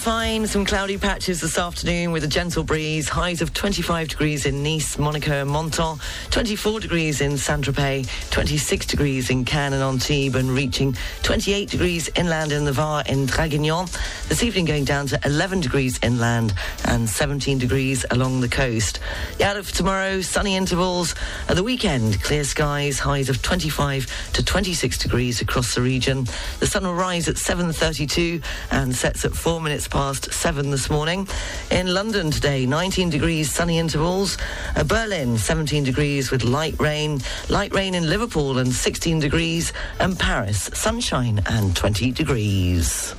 fine. Some cloudy patches this afternoon with a gentle breeze. Highs of 25 degrees in Nice, Monaco, and Menton. 24 degrees in Saint-Tropez. 26 degrees in Cannes and Antibes, and reaching 28 degrees inland in the Var in Draguignan. This evening going down to 11 degrees inland and 17 degrees along the coast. The outlook for tomorrow: sunny intervals. At the weekend, clear skies. Highs of 25 to 26 degrees across the region. The sun will rise at 7:32 and sets at four minutes past seven this morning. In London today, 19 degrees, sunny intervals. Uh, Berlin, 17 degrees with light rain. Light rain in Liverpool and 16 degrees. And Paris, sunshine and 20 degrees.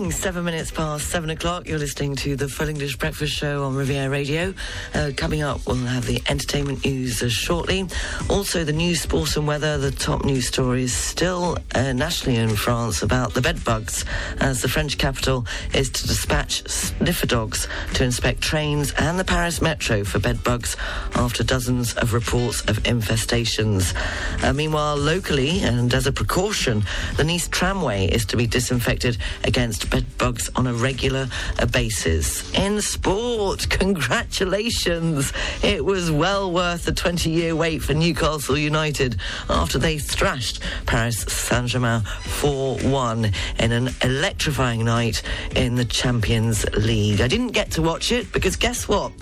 Morning, seven minutes past seven o'clock. You're listening to the Full English Breakfast Show on Riviera Radio. Uh, coming up, we'll have the entertainment news uh, shortly. Also, the news, sports, and weather. The top news story is still uh, nationally in France about the bedbugs, as the French capital is to dispatch sniffer dogs to inspect trains and the Paris metro for bedbugs after dozens of reports of infestations. Uh, meanwhile, locally, and as a precaution, the Nice tramway is to be disinfected against bed bugs on a regular uh, basis. In sport, congratulations! It was well worth the 20 year wait for Newcastle United after they thrashed Paris Saint Germain 4 1 in an electrifying night in the Champions League. I didn't get to watch it because guess what?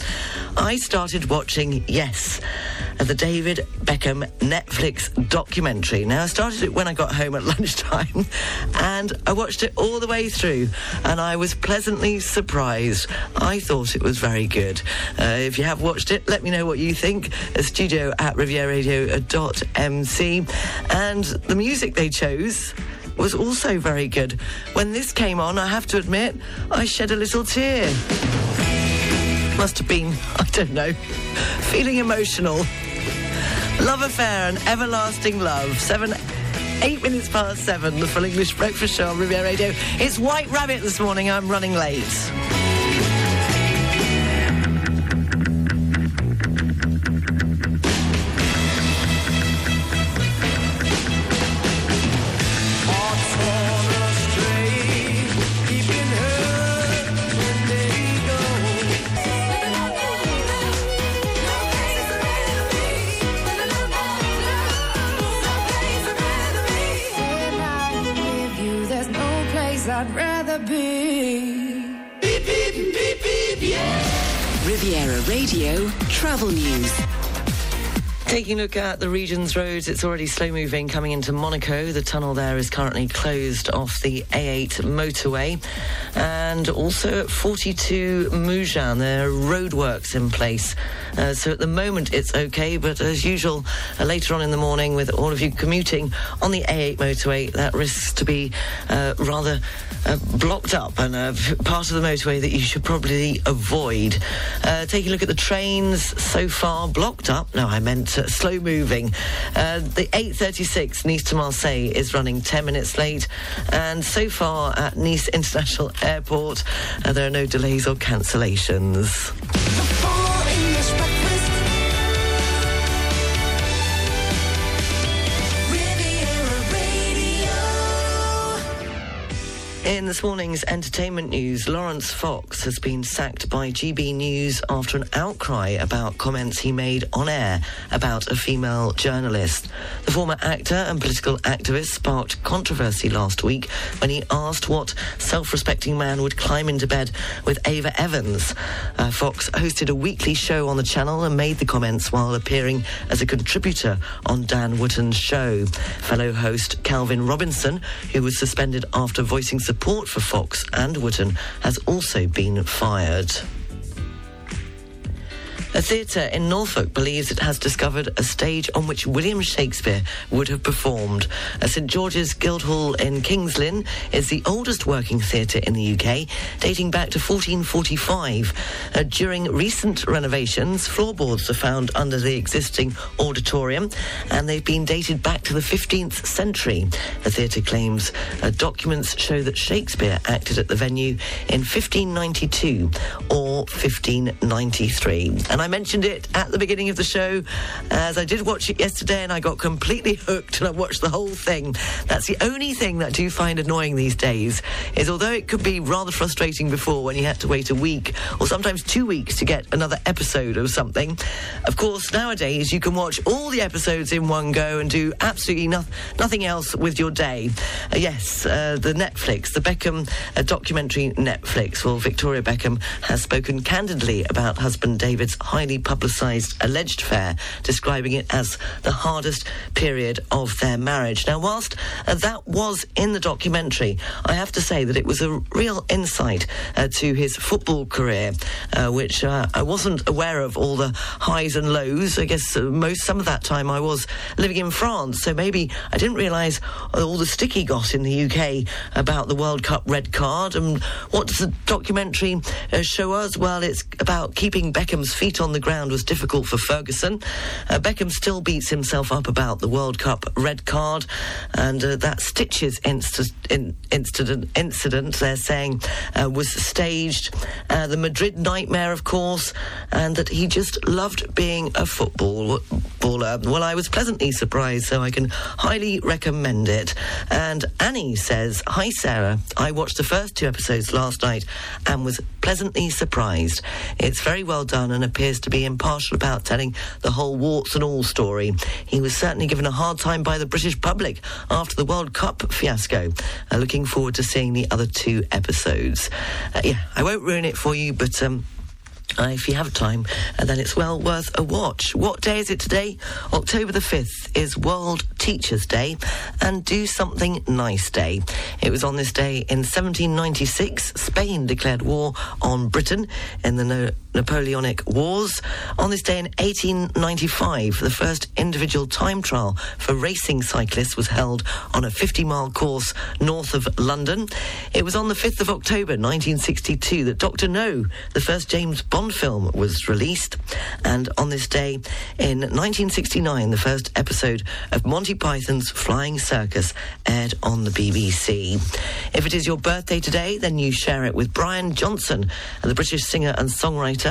I started watching Yes, the David Beckham Netflix documentary. Now, I started it when I got home at lunchtime and I watched it all the way through and I was pleasantly surprised. I thought it was very good. Uh, if you have watched it, let me know what you think. A studio at rivieradio.mc. And the music they chose was also very good. When this came on, I have to admit, I shed a little tear. Must have been, I don't know, feeling emotional. Love Affair and Everlasting Love. Seven, eight minutes past seven, the Full English Breakfast Show on Riviera Radio. It's White Rabbit this morning. I'm running late. Be. Beep, beep, beep, beep, yeah. Riviera Radio Travel News. Taking a look at the region's roads, it's already slow moving coming into Monaco. The tunnel there is currently closed off the A8 motorway. And also at 42 Mougins, there are roadworks in place. Uh, so at the moment it's okay, but as usual, uh, later on in the morning, with all of you commuting on the A8 motorway, that risks to be uh, rather uh, blocked up and uh, part of the motorway that you should probably avoid. Uh, taking a look at the trains so far, blocked up. No, I meant slow moving. Uh, the 8.36 Nice to Marseille is running 10 minutes late. And so far at Nice International Airport, uh, there are no delays or cancellations. In this morning's entertainment news, Laurence Fox has been sacked by GB News after an outcry about comments he made on air about a female journalist. The former actor and political activist sparked controversy last week when he asked what self respecting man would climb into bed with Ava Evans. Uh, Fox hosted a weekly show on the channel and made the comments while appearing as a contributor on Dan Wootton's show. Fellow host Calvin Robinson, who was suspended after voicing support support for Fox and Wootton has also been fired. A theatre in Norfolk believes it has discovered a stage on which William Shakespeare would have performed. A St George's Guildhall in Kings Lynn is the oldest working theatre in the UK, dating back to 1445. Uh, during recent renovations, floorboards are found under the existing auditorium, and they've been dated back to the 15th century. The theatre claims uh, documents show that Shakespeare acted at the venue in 1592, or or 1593. And I mentioned it at the beginning of the show as I did watch it yesterday and I got completely hooked and I watched the whole thing. That's the only thing that I do find annoying these days is although it could be rather frustrating before when you had to wait a week or sometimes two weeks to get another episode of something, of course nowadays you can watch all the episodes in one go and do absolutely no- nothing else with your day. Uh, yes, uh, the Netflix, the Beckham uh, documentary Netflix. Well, Victoria Beckham has spoken candidly about husband David's highly publicised alleged affair, describing it as the hardest period of their marriage. Now, whilst uh, that was in the documentary, I have to say that it was a real insight uh, to his football career, uh, which uh, I wasn't aware of all the highs and lows. I guess uh, most some of that time I was living in France, so maybe I didn't realise all the stick he got in the UK about the World Cup red card. And what does the documentary uh, show us? Well, it's about keeping Beckham's feet on the ground was difficult for Ferguson. Uh, Beckham still beats himself up about the World Cup red card, and uh, that Stitches inst- in- incident, incident, they're saying, uh, was staged. Uh, the Madrid nightmare, of course, and that he just loved being a footballer. Well, I was pleasantly surprised, so I can highly recommend it. And Annie says, Hi, Sarah. I watched the first two episodes last night and was pleasantly surprised. It's very well done and appears to be impartial about telling the whole warts and all story. He was certainly given a hard time by the British public after the World Cup fiasco. Uh, looking forward to seeing the other two episodes. Uh, yeah, I won't ruin it for you, but. Um, uh, if you have time, uh, then it's well worth a watch. What day is it today? October the 5th is World Teachers' Day and Do Something Nice Day. It was on this day in 1796, Spain declared war on Britain in the no- Napoleonic Wars. On this day in 1895, the first individual time trial for racing cyclists was held on a 50 mile course north of London. It was on the 5th of October 1962 that Dr. No, the first James Bond film, was released. And on this day in 1969, the first episode of Monty Python's Flying Circus aired on the BBC. If it is your birthday today, then you share it with Brian Johnson, the British singer and songwriter,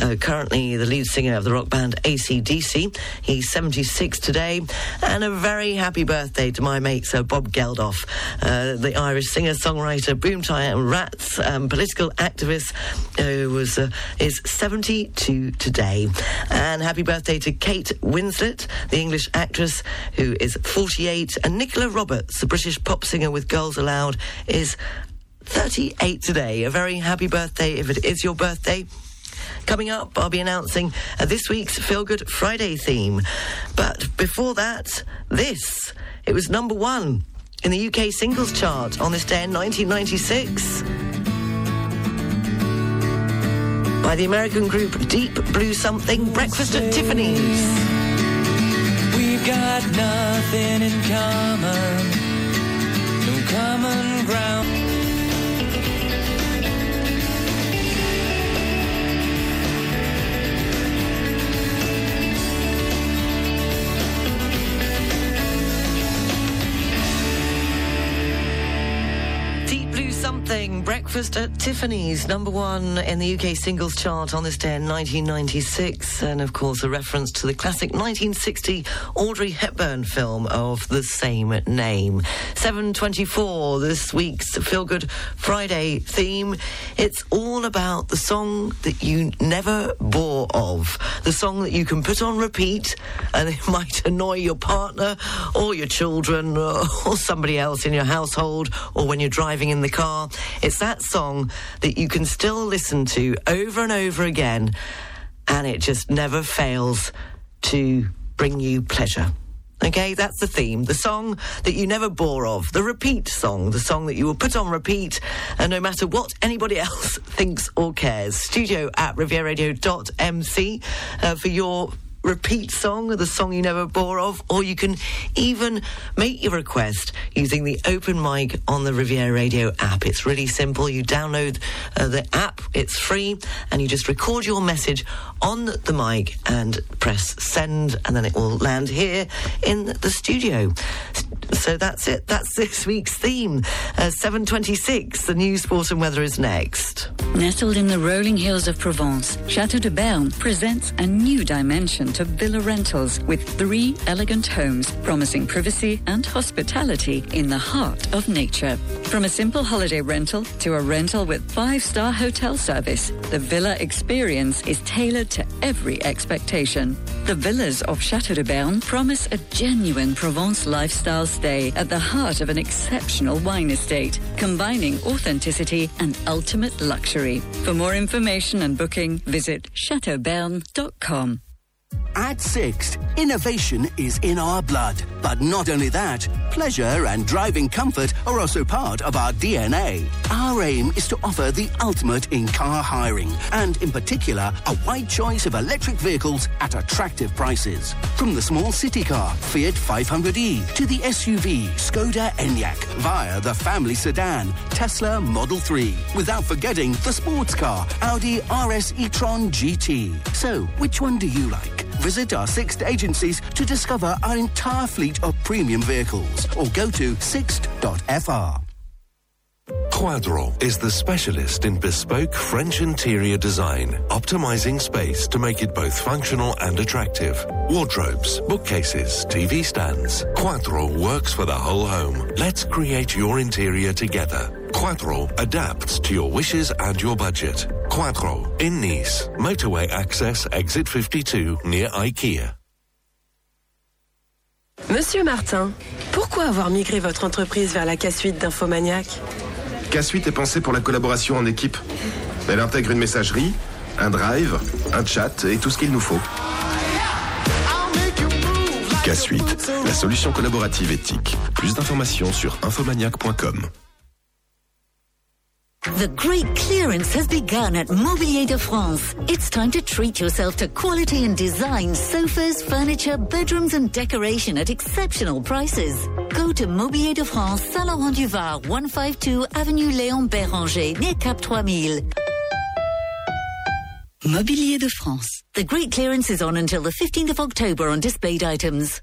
uh, currently the lead singer of the rock band ACDC. He's 76 today. And a very happy birthday to my mate, Sir Bob Geldof, uh, the Irish singer, songwriter, boomtie and rats, um, political activist, who was uh, is 72 today. And happy birthday to Kate Winslet, the English actress, who is 48. And Nicola Roberts, the British pop singer with Girls Aloud, is 38 today. A very happy birthday if it is your birthday. Coming up, I'll be announcing uh, this week's Feel Good Friday theme. But before that, this. It was number one in the UK singles chart on this day in 1996 by the American group Deep Blue Something, Breakfast at Tiffany's. We've got nothing in common, no common ground. Breakfast at Tiffany's, number one in the UK singles chart on this day in 1996, and of course a reference to the classic 1960 Audrey Hepburn film of the same name. 724, this week's Feel Good Friday theme. It's all about the song that you never bore of, the song that you can put on repeat, and it might annoy your partner or your children or, somebody else in your household or when you're driving in the car. It's that song that you can still listen to over and over again, and it just never fails to bring you pleasure. Okay, that's the theme. The song that you never bore of. The repeat song. The song that you will put on repeat, and no matter what anybody else thinks or cares. Studio at rivieradio.mc uh, for your repeat song the song you never bore of, or you can even make your request using the open mic on the Riviera Radio app. It's really simple. You download uh, the app, it's free, and you just record your message on the mic and press send, and then it will land here in the studio. So that's it. That's this week's theme. Uh, 726, the news, sport, and weather is next. Nestled in the rolling hills of Provence, Chateau de Berne presents a new dimension to villa rentals with three elegant homes promising privacy and hospitality in the heart of nature. From a simple holiday rental to a rental with five-star hotel service, the villa experience is tailored to every expectation. The villas of Chateau de Berne promise a genuine Provence lifestyle at the heart of an exceptional wine estate, combining authenticity and ultimate luxury. For more information and booking, visit chateauberne.com. At Sixt, innovation is in our blood. But not only that, pleasure and driving comfort are also part of our DNA. Our aim is to offer the ultimate in car hiring, and in particular, a wide choice of electric vehicles at attractive prices. From the small city car, Fiat 500e, to the SUV, Skoda Enyaq, via the family sedan, Tesla Model 3. Without forgetting the sports car, Audi RS e-tron GT. So, which one do you like? Visit our Sixt agencies to discover our entire fleet of premium vehicles or go to sixt.fr. Quadro is the specialist in bespoke French interior design, optimizing space to make it both functional and attractive. Wardrobes, bookcases, TV stands. Quadro works for the whole home. Let's create your interior together. Quadro adapts to your wishes and your budget. Quadro in Nice, motorway access, exit 52 near IKEA. Monsieur Martin, pourquoi avoir migré votre entreprise vers la K-Suite d'Infomaniac? K-Suite est pensée pour la collaboration en équipe. Elle intègre une messagerie, un drive, un chat et tout ce qu'il nous faut. K-Suite, la solution collaborative éthique. Plus d'informations sur infomaniac.com. The great clearance has begun at Mobilier de France. It's time to treat yourself to quality and design sofas, furniture, bedrooms and decoration at exceptional prices. Go to Mobilier de France, Saint-Laurent-du-Var, 152 Avenue Léon Bérenger, near Cap 3000. Mobilier de France. The great clearance is on until the 15th of October on displayed items.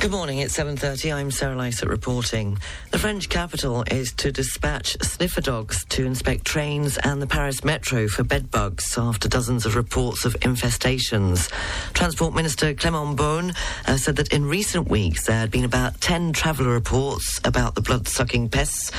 Good morning, it's 7.30. I'm Sarah Lysett reporting. The French capital is to dispatch sniffer dogs to inspect trains and the Paris metro for bedbugs after dozens of reports of infestations. Transport Minister Clément Beaune uh, said that in recent weeks there had been about 10 traveller reports about the blood-sucking pests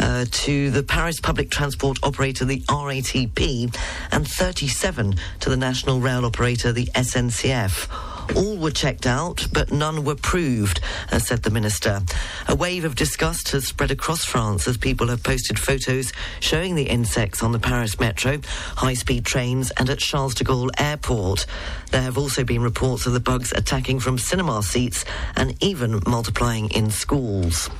uh, to the Paris public transport operator, the RATP, and 37 to the national rail operator, the SNCF. All were checked out, but none were proved, uh, said the minister. A wave of disgust has spread across France as people have posted photos showing the insects on the Paris metro, high speed trains, and at Charles de Gaulle airport. There have also been reports of the bugs attacking from cinema seats and even multiplying in schools.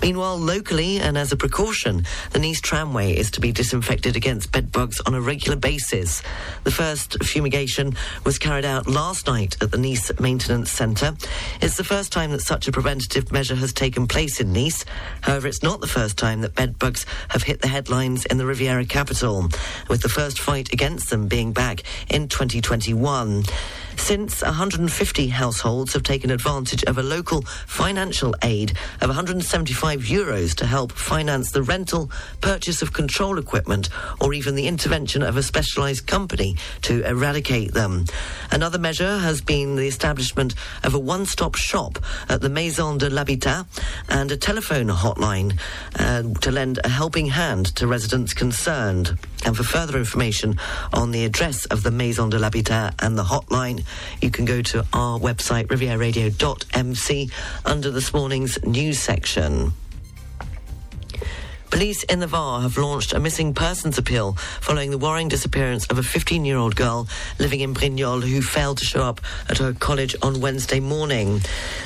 Meanwhile, locally and as a precaution, the Nice tramway is to be disinfected against bed bugs on a regular basis. The first fumigation was carried out last night at the Nice Maintenance Centre. It's the first time that such a preventative measure has taken place in Nice. However, it's not the first time that bed bugs have hit the headlines in the Riviera capital, with the first fight against them being back in 2021. Since 150 households have taken advantage of a local financial aid of 175 euros to help finance the rental, purchase of control equipment, or even the intervention of a specialised company to eradicate them. Another measure has been the establishment of a one stop shop at the Maison de l'Habitat and a telephone hotline uh, to lend a helping hand to residents concerned. And for further information on the address of the Maison de l'Habitat and the hotline, you can go to our website, rivieradio.mc, under this morning's news section. Police in the Var have launched a missing persons appeal following the worrying disappearance of a 15 year old girl living in Brignoles who failed to show up at her college on Wednesday morning.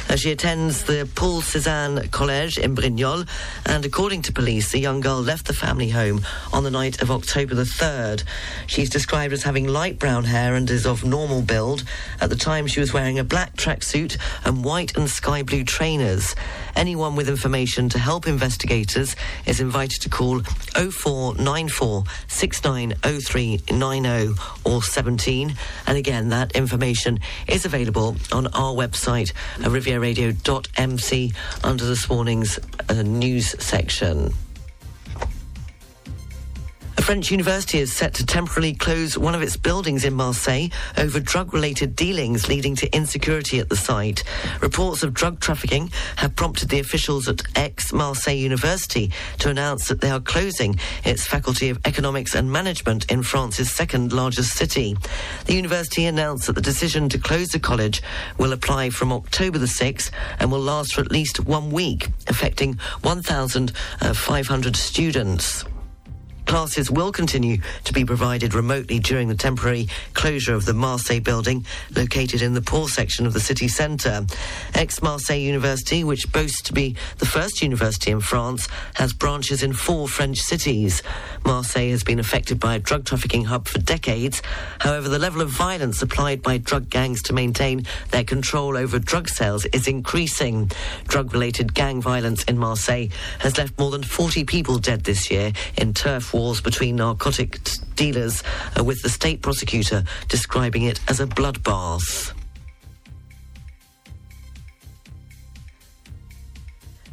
Uh, she attends the Paul Cézanne College in Brignoles, and according to police, the young girl left the family home on the night of October the 3rd. She's described as having light brown hair and is of normal build. At the time, she was wearing a black tracksuit and white and sky blue trainers. Anyone with information to help investigators is to call 0494 690390 or 17. And again, that information is available on our website, rivieradio.mc, under this morning's uh, news section. French university is set to temporarily close one of its buildings in Marseille over drug related dealings leading to insecurity at the site. Reports of drug trafficking have prompted the officials at Aix Marseille University to announce that they are closing its Faculty of Economics and Management in France's second largest city. The university announced that the decision to close the college will apply from October the 6th and will last for at least one week, affecting 1,500 uh, students. Classes will continue to be provided remotely during the temporary closure of the Marseille building located in the poor section of the city centre. Aix Marseille University, which boasts to be the first university in France, has branches in four French cities. Marseille has been affected by a drug trafficking hub for decades. However, the level of violence applied by drug gangs to maintain their control over drug sales is increasing. Drug related gang violence in Marseille has left more than 40 people dead this year in turf wars between narcotic t- dealers, uh, with the state prosecutor describing it as a bloodbath.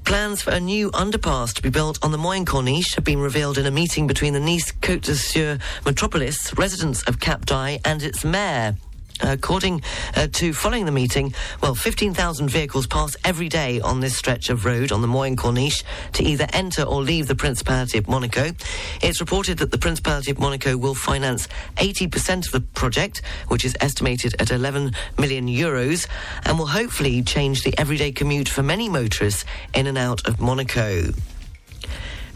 Plans for a new underpass to be built on the Moyen Corniche have been revealed in a meeting between the Nice Côte d'Azur metropolis, residents of Cap d'Ail, and its mayor. According uh, to following the meeting, well, 15,000 vehicles pass every day on this stretch of road on the Moyen Corniche to either enter or leave the Principality of Monaco. It's reported that the Principality of Monaco will finance 80% of the project, which is estimated at 11 million euros, and will hopefully change the everyday commute for many motorists in and out of Monaco.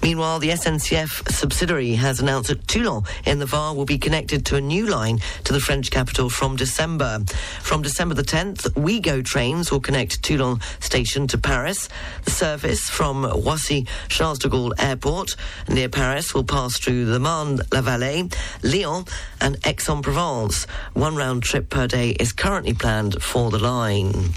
Meanwhile, the SNCF subsidiary has announced that Toulon in the Var will be connected to a new line to the French capital from December. From December the 10th, Ouigo trains will connect Toulon station to Paris. The service from Roissy Charles de Gaulle Airport near Paris will pass through Le Mans, La Vallée, Lyon, and Aix-en-Provence. One round trip per day is currently planned for the line.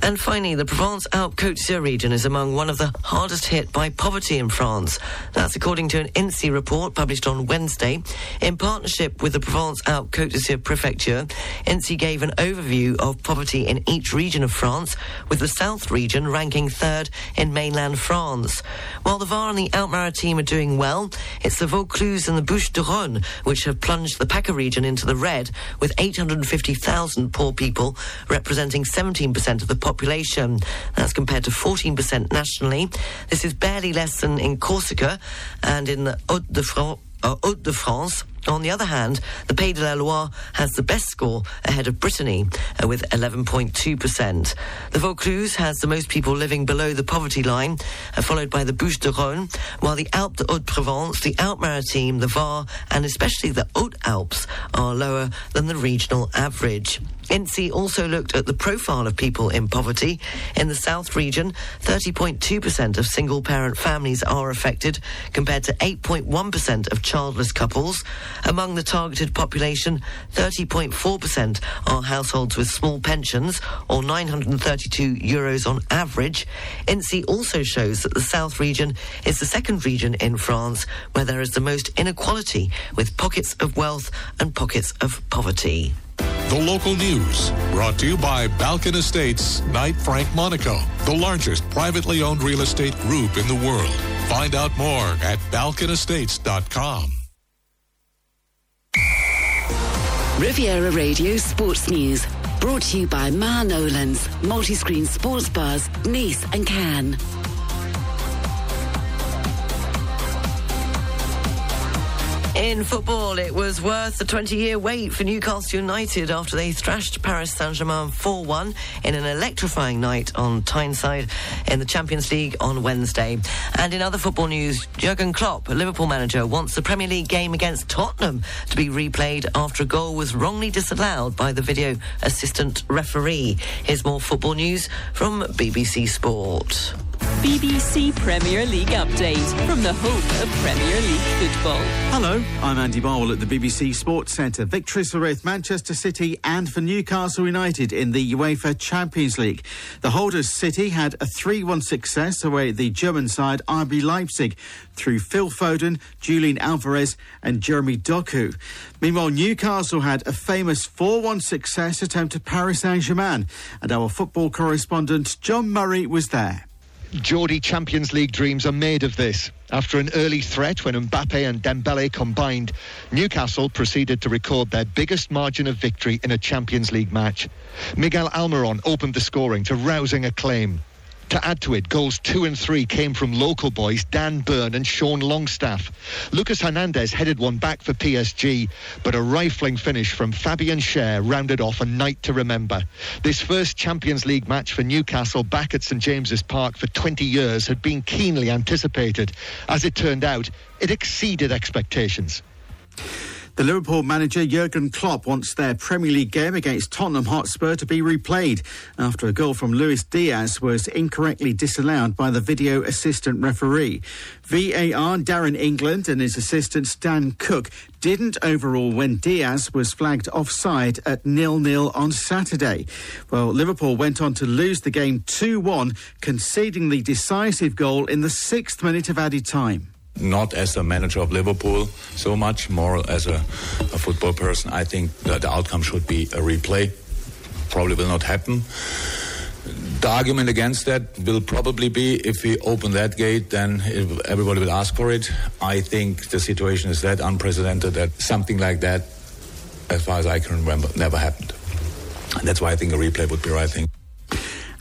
And finally, the Provence-Alpes Côte d'Azur region is among one of the hardest hit by poverty in France. That's according to an INSEE report published on Wednesday. In partnership with the Provence-Alpes Côte d'Azur Prefecture, INSEE gave an overview of poverty in each region of France, with the South region ranking third in mainland France. While the Var and the Alpes-Maritimes are doing well, it's the Vaucluse and the Bouches-du-Rhône which have plunged the PACA region into the red, with 850,000 poor people, representing 17% of the population. That's compared to 14% nationally. This is barely less than in Corsica and in the Hauts-de-France. Uh, On the other hand, the Pays de la Loire has the best score ahead of Brittany uh, with 11.2%. The Vaucluse has the most people living below the poverty line, uh, followed by the Bouches-du-Rhône, while the Alpes de Haute-Provence, the Alpes-Maritimes, the Var, and especially the Hautes-Alpes are lower than the regional average. INSEE also looked at the profile of people in poverty. In the South region, 30.2% of single parent families are affected, compared to 8.1% of childless couples. Among the targeted population, 30.4% are households with small pensions, or 932 euros on average. INSEE also shows that the South region is the second region in France where there is the most inequality, with pockets of wealth and pockets of poverty. The local news brought to you by Balkan Estates Knight Frank Monaco, the largest privately owned real estate group in the world. Find out more at balkanestates.com. Riviera Radio Sports News. Brought to you by Ma Nolan's, multi-screen sports bars, Nice and Cannes. In football, it was worth the 20 year wait for Newcastle United after they thrashed Paris Saint Germain 4 1 in an electrifying night on Tyneside in the Champions League on Wednesday. And in other football news, Jurgen Klopp, Liverpool manager, wants the Premier League game against Tottenham to be replayed after a goal was wrongly disallowed by the video assistant referee. Here's more football news from BBC Sport. BBC Premier League update from the home of Premier League football. Hello, I'm Andy Barwell at the BBC Sports Centre. Victories for both Manchester City and for Newcastle United in the UEFA Champions League. The holders City had a 3-1 success away at the German side RB Leipzig through Phil Foden, Julian Alvarez and Jeremy Doku. Meanwhile, Newcastle had a famous 4-1 success attempt at Paris Saint-Germain and our football correspondent John Murray was there. Geordie Champions League dreams are made of this. After an early threat when Mbappe and Dembele combined, Newcastle proceeded to record their biggest margin of victory in a Champions League match. Miguel Almiron opened the scoring to rousing acclaim. To add to it, goals two and three came from local boys Dan Burn and Sean Longstaff. Lucas Hernandez headed one back for PSG, but a rifling finish from Fabian Schär rounded off a night to remember. This first Champions League match for Newcastle back at St James's Park for 20 years had been keenly anticipated. As it turned out, it exceeded expectations. The Liverpool manager Jurgen Klopp wants their Premier League game against Tottenham Hotspur to be replayed after a goal from Luis Diaz was incorrectly disallowed by the video assistant referee. VAR Darren England and his assistant Dan Cook didn't overrule when Diaz was flagged offside at nil-nil on Saturday. Well, Liverpool went on to lose the game 2-1, conceding the decisive goal in the sixth minute of added time not as a manager of Liverpool so much, more as a, a football person. I think the outcome should be a replay. Probably will not happen. The argument against that will probably be if we open that gate, then everybody will ask for it. I think the situation is that unprecedented that something like that, as far as I can remember, never happened. And that's why I think a replay would be right thing.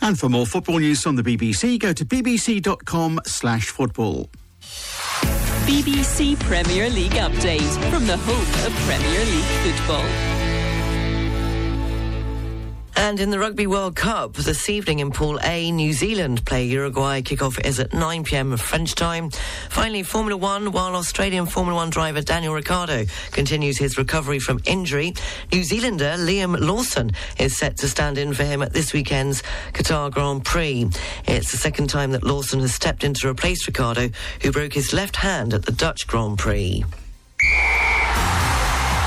And for more football news on the BBC, go to bbc.com slash football. BBC Premier League update from the home of Premier League football. And in the Rugby World Cup this evening in Pool A, New Zealand play Uruguay. Kickoff is at 9 p.m. French time. Finally, Formula One, while Australian Formula One driver Daniel Ricciardo continues his recovery from injury, New Zealander Liam Lawson is set to stand in for him at this weekend's Qatar Grand Prix. It's the second time that Lawson has stepped in to replace Ricciardo, who broke his left hand at the Dutch Grand Prix.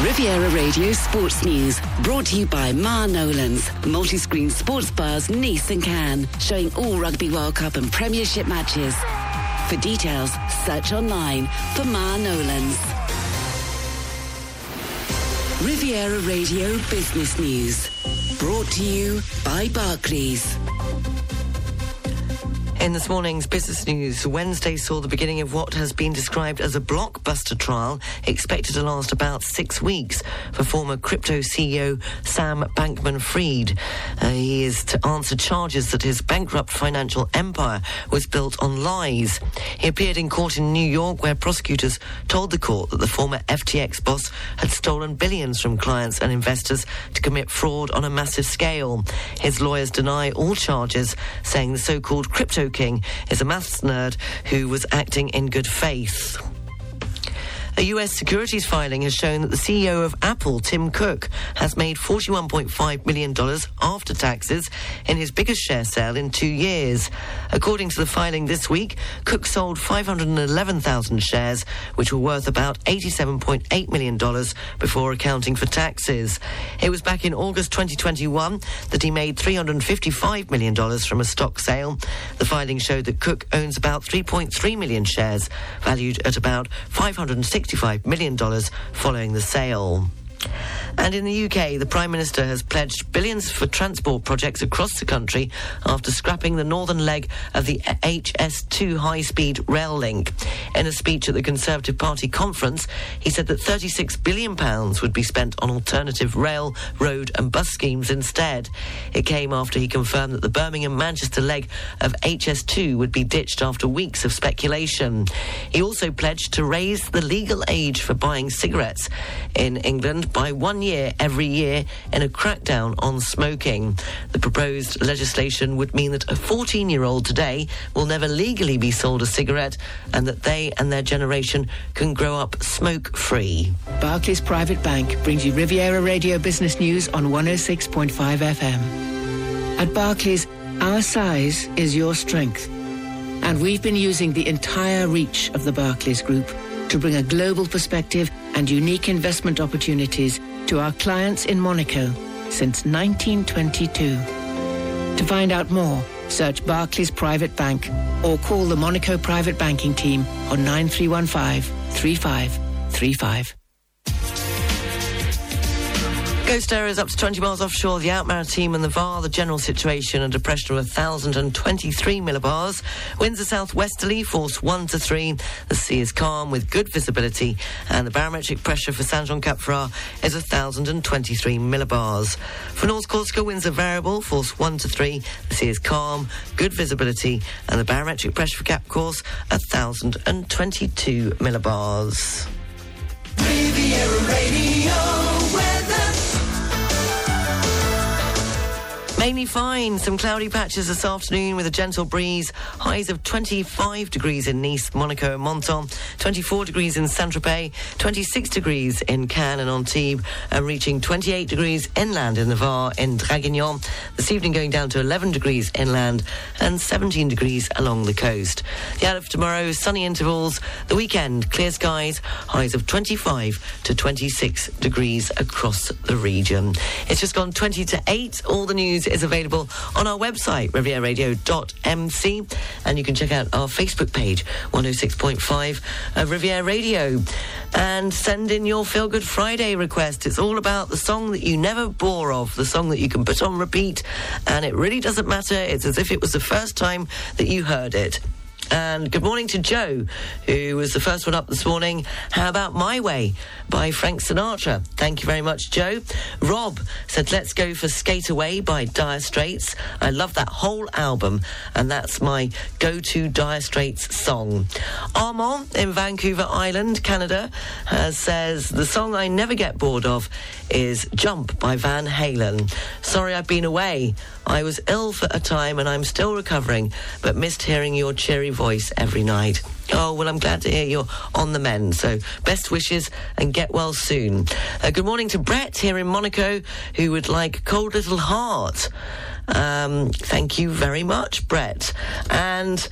Riviera Radio Sports News, brought to you by Ma Nolan's, multi-screen sports bars Nice and Cannes, showing all Rugby World Cup and Premiership matches. For details, search online for Ma Nolan's. Riviera Radio Business News, brought to you by Barclays. In this morning's business news, Wednesday saw the beginning of what has been described as a blockbuster trial expected to last about six weeks for former crypto CEO Sam Bankman Fried. Uh, he is to answer charges that his bankrupt financial empire was built on lies. He appeared in court in New York where prosecutors told the court that the former FTX boss had stolen billions from clients and investors to commit fraud on a massive scale. His lawyers deny all charges, saying the so-called crypto Is a maths nerd who was acting in good faith. A US securities filing has shown that the CEO of Apple, Tim Cook, has made $41.5 million after taxes in his biggest share sale in two years. According to the filing this week, Cook sold 511,000 shares, which were worth about $87.8 million before accounting for taxes. It was back in August 2021 that he made $355 million from a stock sale. The filing showed that Cook owns about 3.3 million shares, valued at about 560 $65 million following the sale. And in the UK, the Prime Minister has pledged billions for transport projects across the country after scrapping the northern leg of the HS2 high speed rail link. In a speech at the Conservative Party conference, he said that £36 billion would be spent on alternative rail, road, and bus schemes instead. It came after he confirmed that the Birmingham Manchester leg of HS2 would be ditched after weeks of speculation. He also pledged to raise the legal age for buying cigarettes in England by one year every year in a crackdown on smoking. The proposed legislation would mean that a 14 year old today will never legally be sold a cigarette and that they and their generation can grow up smoke free. Barclays Private Bank brings you Riviera Radio Business News on 106.5 FM. At Barclays, our size is your strength. And we've been using the entire reach of the Barclays Group to bring a global perspective and unique investment opportunities to our clients in Monaco since 1922. To find out more, search Barclays Private Bank or call the Monaco Private Banking Team on 9315 3535. Ghost areas up to 20 miles offshore, the Alpes-Maritimes and the VAR, the general situation under pressure of 1,023 millibars. Winds are southwesterly, force 1 to 3. The sea is calm with good visibility, and the barometric pressure for Saint Jean Cap Ferrat is 1,023 millibars. For North Corsica, winds are variable, force 1 to 3. The sea is calm, good visibility, and the barometric pressure for Cap Corse 1,022 millibars. Riviera Radio Mainly fine. Some cloudy patches this afternoon with a gentle breeze. Highs of 25 degrees in Nice, Monaco, and Menton. 24 degrees in Saint-Tropez. 26 degrees in Cannes and Antibes. And reaching 28 degrees inland in the Var in Draguignan. This evening going down to 11 degrees inland and 17 degrees along the coast. The out of tomorrow, sunny intervals. The weekend, clear skies. Highs of 25 to 26 degrees across the region. It's just gone 20 to 8. All the news is available on our website, rivieradio.mc, and you can check out our Facebook page, 106.5 uh, Riviera Radio, and send in your Feel Good Friday request. It's all about the song that you never bore of, the song that you can put on repeat, and it really doesn't matter. It's as if it was the first time that you heard it. And good morning to Joe, who was the first one up this morning. How about My Way by Frank Sinatra? Thank you very much, Joe. Rob said, Let's go for Skate Away by Dire Straits. I love that whole album, and that's my go to Dire Straits song. Armand in Vancouver Island, Canada, says, The song I never get bored of is Jump by Van Halen. Sorry I've been away. I was ill for a time and I'm still recovering, but missed hearing your cheery voice every night. Oh, well, I'm glad to hear you're on the mend. So, best wishes and get well soon. Uh, good morning to Brett here in Monaco, who would like Cold Little Heart. Um, thank you very much, Brett. And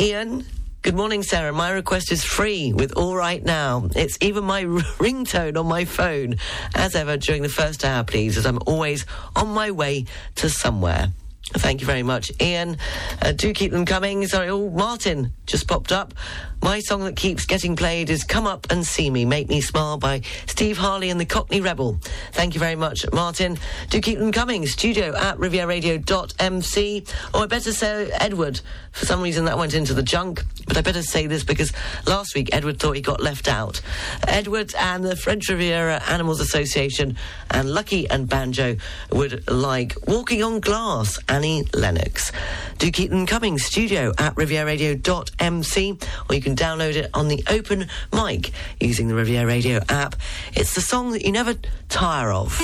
Ian, Good morning, Sarah. My request is free with All Right Now. It's even my ringtone on my phone, as ever, during the first hour, please, as I'm always on my way to somewhere. Thank you very much, Ian. Uh, do keep them coming. Sorry, oh, Martin just popped up. My song that keeps getting played is Come Up and See Me, Make Me Smile by Steve Harley and the Cockney Rebel. Thank you very much, Martin. Do keep them coming. Studio at rivieradio.mc. Or I better say Edward. For some reason that went into the junk, but I better say this because last week Edward thought he got left out. Edward and the French Riviera Animals Association and Lucky and Banjo would like Walking on Glass, Annie Lennox. Do keep them coming. Studio at rivieradio.mc or you can download it on the open mic using the Riviera Radio app. It's the song that you never tire of.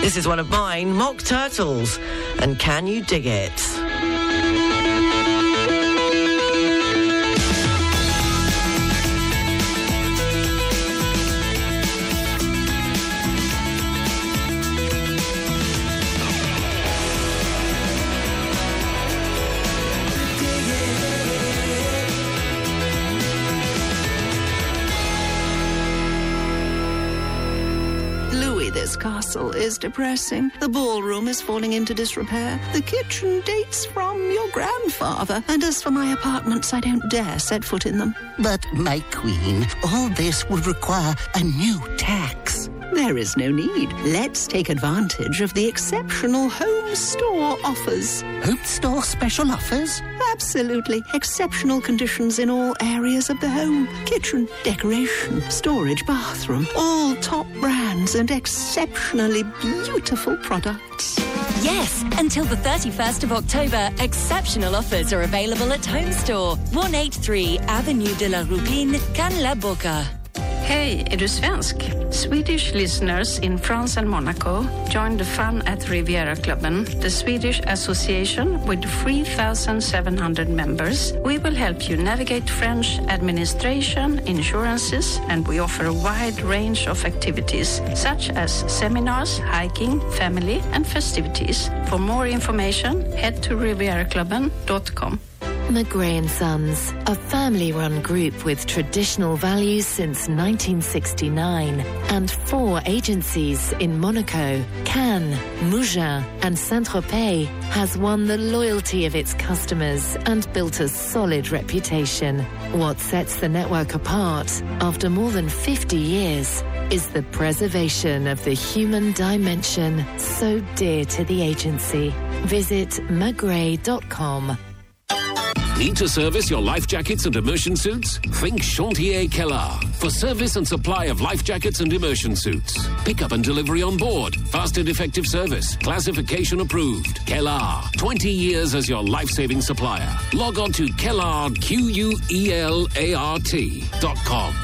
This is one of mine, Mock Turtles, and Can You Dig It? Castle is depressing. The ballroom is falling into disrepair. The kitchen dates from your grandfather. And as for my apartments, I don't dare set foot in them. But, my queen, all this would require a new tax. There is no need. Let's take advantage of the exceptional home store offers. Home store special offers? Absolutely. Exceptional conditions in all areas of the home kitchen, decoration, storage, bathroom. All top brands and exceptionally beautiful products. Yes, until the 31st of October, exceptional offers are available at Home Store, 183 Avenue de la Roupine, Cannes-la-Bocca. Hej, är du svensk? Swedish listeners in France and Monaco join the fun at Riviera-klubben, the Swedish association with 3,700 members. We will help you navigate French administration, insurances, and we offer a wide range of activities such as seminars, hiking, family, and festivities. For more information, head to rivieraklubben.com. McGray and Sons, a family-run group with traditional values since 1969 and four agencies in Monaco, Cannes, Mougins and Saint-Tropez has won the loyalty of its customers and built a solid reputation. What sets the network apart after more than 50 years is the preservation of the human dimension so dear to the agency. Visit mcgray.com. Need to service your life jackets and immersion suits? Think Chantier Quelart for service and supply of life jackets and immersion suits. Pickup and delivery on board. Fast and effective service. Classification approved. Quelart. 20 years as your life-saving supplier. Log on to Quelart, Q-U-E-L-A-R-T dot com.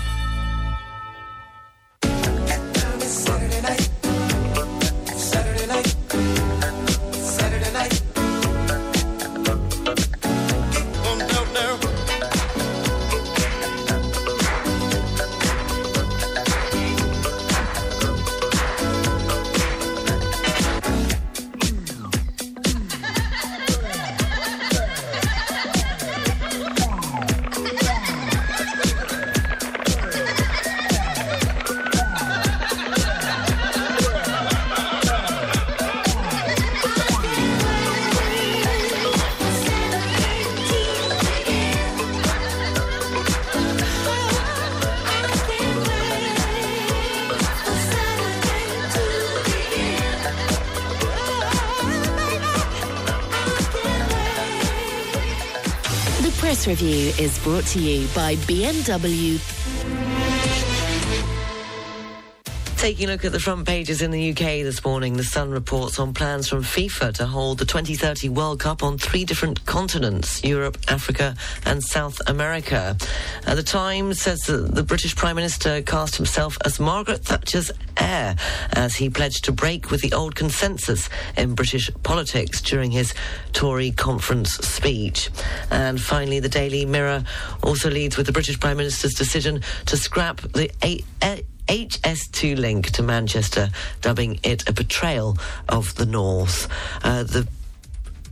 Review is brought to you by BMW. Taking a look at the front pages in the UK this morning, The Sun reports on plans from FIFA to hold the 2030 World Cup on three different continents Europe, Africa, and South America. Uh, the Times says that the British Prime Minister cast himself as Margaret Thatcher's as he pledged to break with the old consensus in British politics during his Tory conference speech. And finally, the Daily Mirror also leads with the British Prime Minister's decision to scrap the eight HS2 link to Manchester, dubbing it a betrayal of the North. Uh, the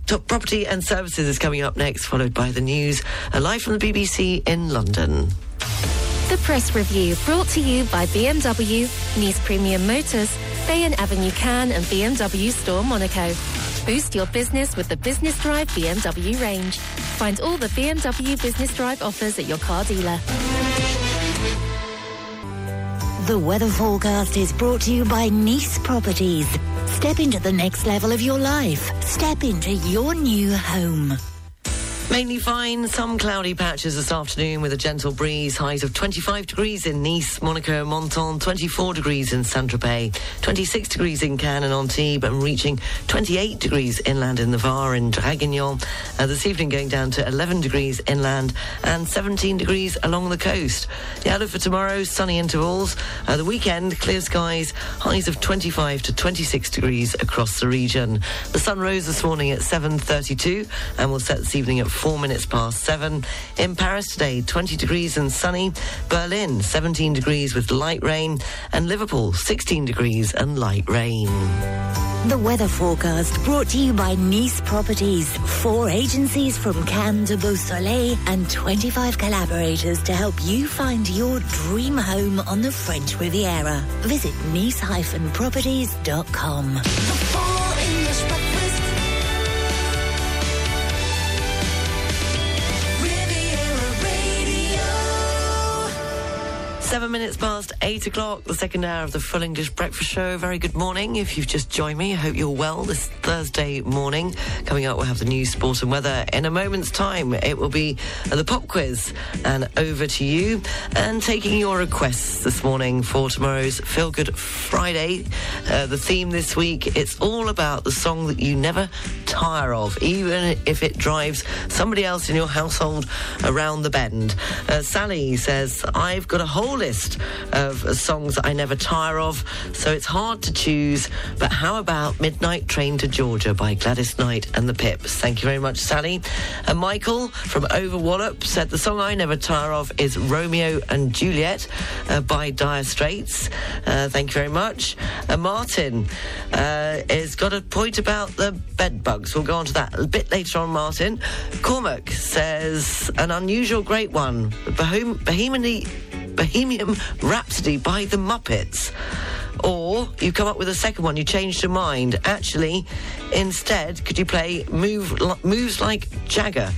Top Property and Services is coming up next, followed by the news, uh, live from the BBC in London. The press review brought to you by BMW, Nice Premium Motors, Bayon Avenue Cannes and BMW Store Monaco. Boost your business with the Business Drive BMW range. Find all the BMW Business Drive offers at your car dealer. The weather forecast is brought to you by Nice Properties. Step into the next level of your life. Step into your new home. Mainly fine, some cloudy patches this afternoon with a gentle breeze. Highs of 25 degrees in Nice, Monaco, Menton, 24 degrees in Saint-Tropez, 26 degrees in Cannes and Antibes, and reaching 28 degrees inland in the Var and Draguignan. Uh, this evening going down to 11 degrees inland and 17 degrees along the coast. The outlook for tomorrow, sunny intervals. Uh, the weekend, clear skies, highs of 25 to 26 degrees across the region. The sun rose this morning at 7.32 and will set this evening at four minutes past seven. In Paris today, 20 degrees and sunny. Berlin, 17 degrees with light rain. And Liverpool, 16 degrees and light rain. The weather forecast brought to you by Nice Properties. Four agencies from Cannes to Beausoleil and 25 collaborators to help you find your dream home on the French Riviera. Visit nice-properties.com. Seven minutes past eight o'clock, the second hour of the Full English Breakfast Show. Very good morning. If you've just joined me, I hope you're well this Thursday morning. Coming up, we'll have the news, sport, and weather. In a moment's time, it will be the pop quiz. And over to you. And taking your requests this morning for tomorrow's Feel Good Friday. Uh, the theme this week, it's all about the song that you never tire of, even if it drives somebody else in your household around the bend. Uh, Sally says, I've got a whole list of songs I never tire of, so it's hard to choose. But how about Midnight Train to Georgia by Gladys Knight and the Pips? Thank you very much, Sally. And Michael from Over Wallop said, The song I never tire of is Romeo and Juliet uh, by Dire Straits. Uh, thank you very much. And Martin uh, has got a point about the bed bugs. We'll go on to that a bit later on, Martin. Cormac says, An unusual great one. Bohem- Bohemian, Bohemian Rhapsody by the Muppets. Or you come up with a second one, you changed your mind. Actually, instead, could you play Move Moves Like Jagger?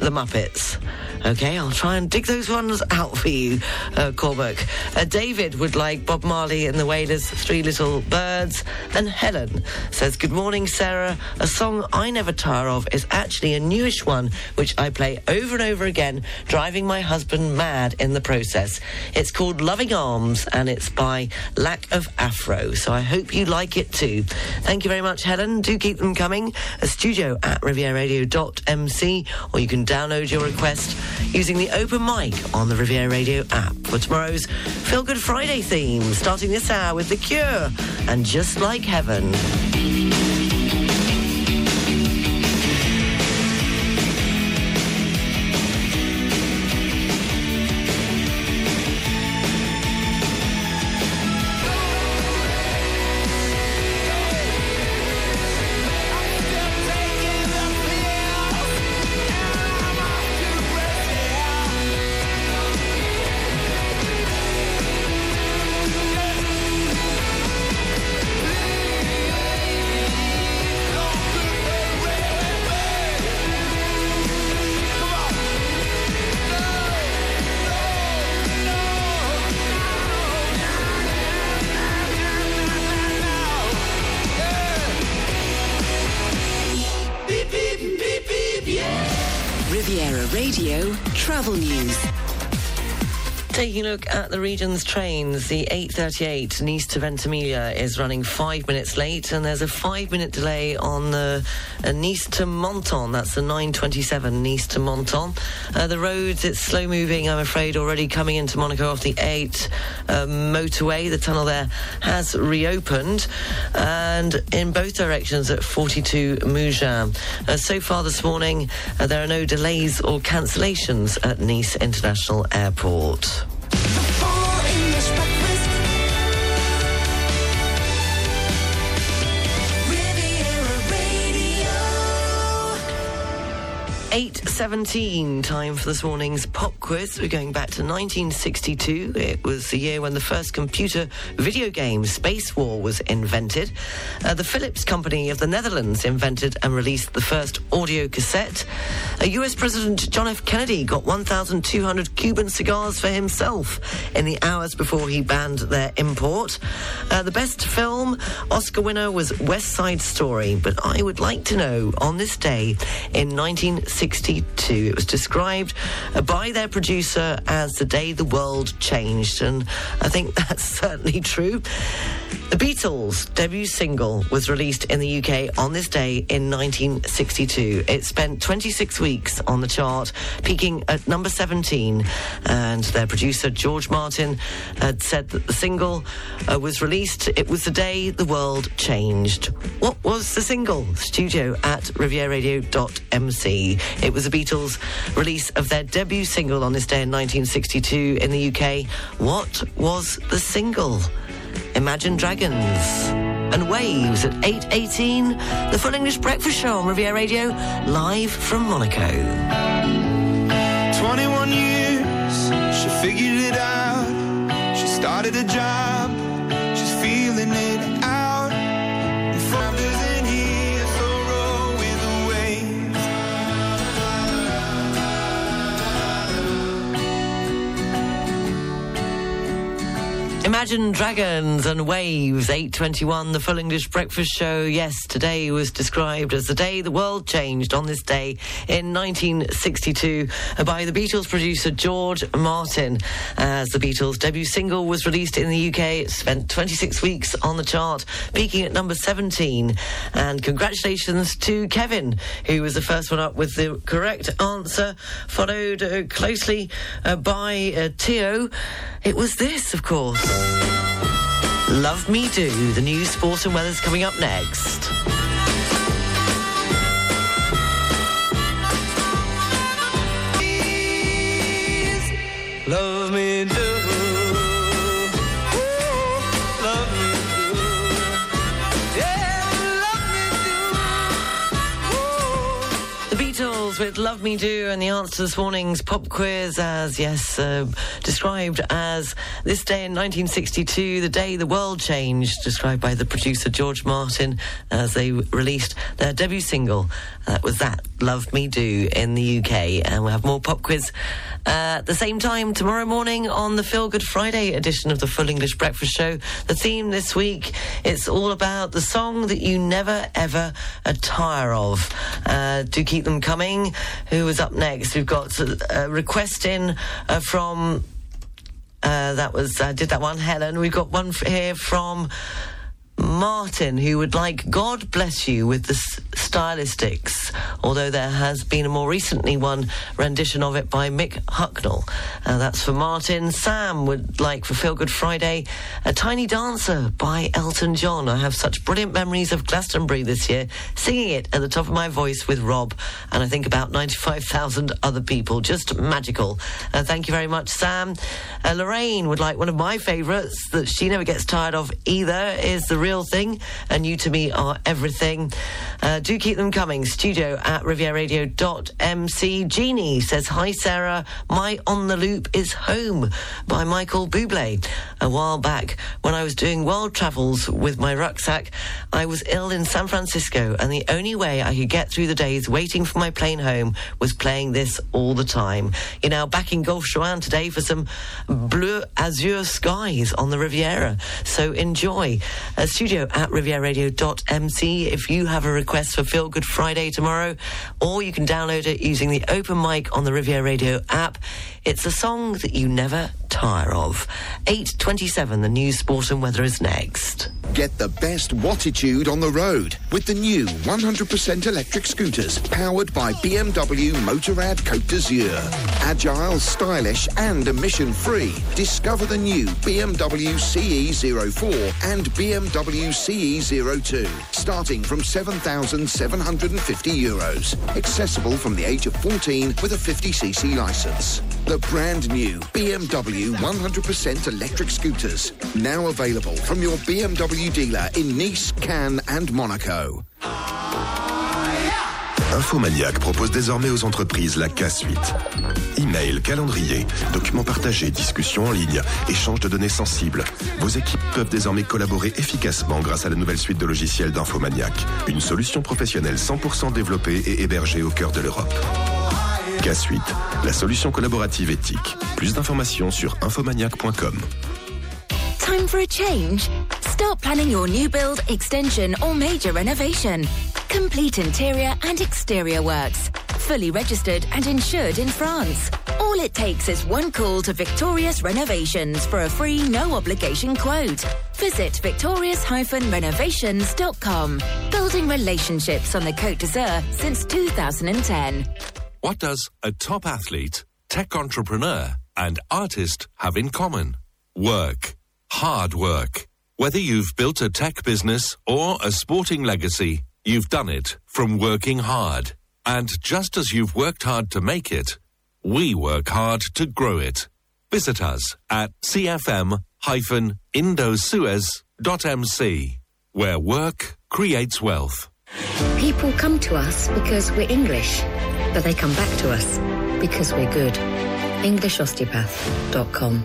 The Muppets. Okay, I'll try and dig those ones out for you, uh, Cormac. Uh, David would like Bob Marley and the Wailers' Three Little Birds. And Helen says, Good morning, Sarah. A song I never tire of is actually a newish one, which I play over and over again, driving my husband mad in the process. It's called Loving Arms, and it's by Lack of Afro. So I hope you like it too. Thank you very much, Helen. Do keep them coming. A studio at rivieradio.mc, or you can download your request using the open mic on the Riviera Radio app for tomorrow's Feel Good Friday theme, starting this hour with The Cure and Just Like Heaven. The region's trains, the 838 Nice to Ventimiglia is running five minutes late, and there's a five-minute delay on the uh, Nice to Menton. That's the 927 Nice to Menton. Uh, the roads, it's slow-moving, I'm afraid, already coming into Monaco off the 8 uh, motorway. The tunnel there has reopened, and in both directions at 42 Mougins. Uh, so far this morning, uh, there are no delays or cancellations at Nice International Airport. Eight seventeen. Time for this morning's pop quiz. We're going back to 1962. It was the year when the first computer video game Space War was invented. Uh, the Philips Company of the Netherlands invented and released the first audio cassette. Uh, U.S. President John F. Kennedy got 1,200 Cuban cigars for himself in the hours before he banned their import. Uh, the best film Oscar winner was West Side Story, but I would like to know on this day in 1962. It was described by their producer as the day the world changed, and I think that's certainly true. The Beatles' debut single was released in the UK on this day in 1962. It spent 26 weeks on the chart, peaking at number 17. And their producer, George Martin, had said that the single uh, was released. It was the day the world changed. What was the single? Studio at rivieradio.mc. It was the Beatles' release of their debut single on this day in 1962 in the UK. What was the single? Imagine Dragons and Waves at 8.18. The Full English Breakfast Show on Riviera Radio, live from Monaco. 21 years, she figured it out. She started a job, Imagine Dragons and Waves, 821, the Full English Breakfast Show. Yes, today was described as the day the world changed on this day in 1962 by the Beatles producer George Martin. As the Beatles' debut single was released in the UK, it spent 26 weeks on the chart, peaking at number 17. And congratulations to Kevin, who was the first one up with the correct answer, followed uh, closely uh, by uh, Tio. It was this, of course. Love Me Do. The news, sport and weather's coming up next. Love me do. With Love Me Do, and the answer to this morning's pop quiz as, yes, uh, described as this day in 1962, the day the world changed, described by the producer George Martin as they released their debut single. That was that, Love Me Do, in the UK. And we'll have more pop quiz uh, at the same time tomorrow morning on the Feel Good Friday edition of the Full English Breakfast Show. The theme this week, it's all about the song that you never ever tire of. Uh, do keep them coming. Who is up next? We've got a request in uh, from. Uh, that was I did that one, Helen. We've got one here from Martin, who would like God bless you with the stylistics, although there has been a more recently one rendition of it by Mick Hucknall. Uh, that's for Martin. Sam would like for Feel Good Friday, A Tiny Dancer by Elton John. I have such brilliant memories of Glastonbury this year, singing it at the top of my voice with Rob, and I think about 95,000 other people. Just magical. Uh, thank you very much, Sam. Uh, Lorraine would like one of my favourites that she never gets tired of either is The Real Thing, and You to Me Are Everything. Uh, do keep them coming. Studio at rivieradio.mc. Jeannie says, Hi, Sarah. My On the Loop is Home by Michael Bublé. A while back, when I was doing world travels with my rucksack, I was ill in San Francisco, and the only way I could get through the days waiting for my plane home was playing this all the time. You're now back in Gulf Juan today for some blue azure skies on the Riviera. So enjoy. Uh, studio at rivieradio.mc if you have a request for Feel Good Friday tomorrow, or you can download it using the open mic on the Riviera Radio app. It's a song that you never tire of. 8.27, the news, sport and weather is next. Get the best wattitude on the road with the new 100% electric scooters powered by BMW Motorrad Côte d'Azur. Agile, stylish and emission-free. Discover the new BMW CE04 and BMW CE02 starting from 7,750 euros. Accessible from the age of 14 with a 50cc license. The brand new BMW 100% electric scooters. Now available from your BMW dealer in Nice, Cannes and Monaco. Infomaniac propose désormais aux entreprises la K-Suite. Email, calendrier, documents partagés, discussions en ligne, échange de données sensibles. Vos équipes peuvent désormais collaborer efficacement grâce à la nouvelle suite de logiciels d'Infomaniac. Une solution professionnelle 100% développée et hébergée au cœur de l'Europe. K-Suite, la solution collaborative éthique. Plus d'informations sur infomaniac.com. Time for a change? Start planning your new build, extension, or major renovation. Complete interior and exterior works. Fully registered and insured in France. All it takes is one call to Victorious Renovations for a free, no obligation quote. Visit victorious-renovations.com. Building relationships on the Côte d'Azur since 2010. What does a top athlete, tech entrepreneur, and artist have in common? Work. Hard work. Whether you've built a tech business or a sporting legacy, you've done it from working hard. And just as you've worked hard to make it, we work hard to grow it. Visit us at cfm-indosuez.mc, where work creates wealth. People come to us because we're English, but they come back to us because we're good. EnglishOsteopath.com.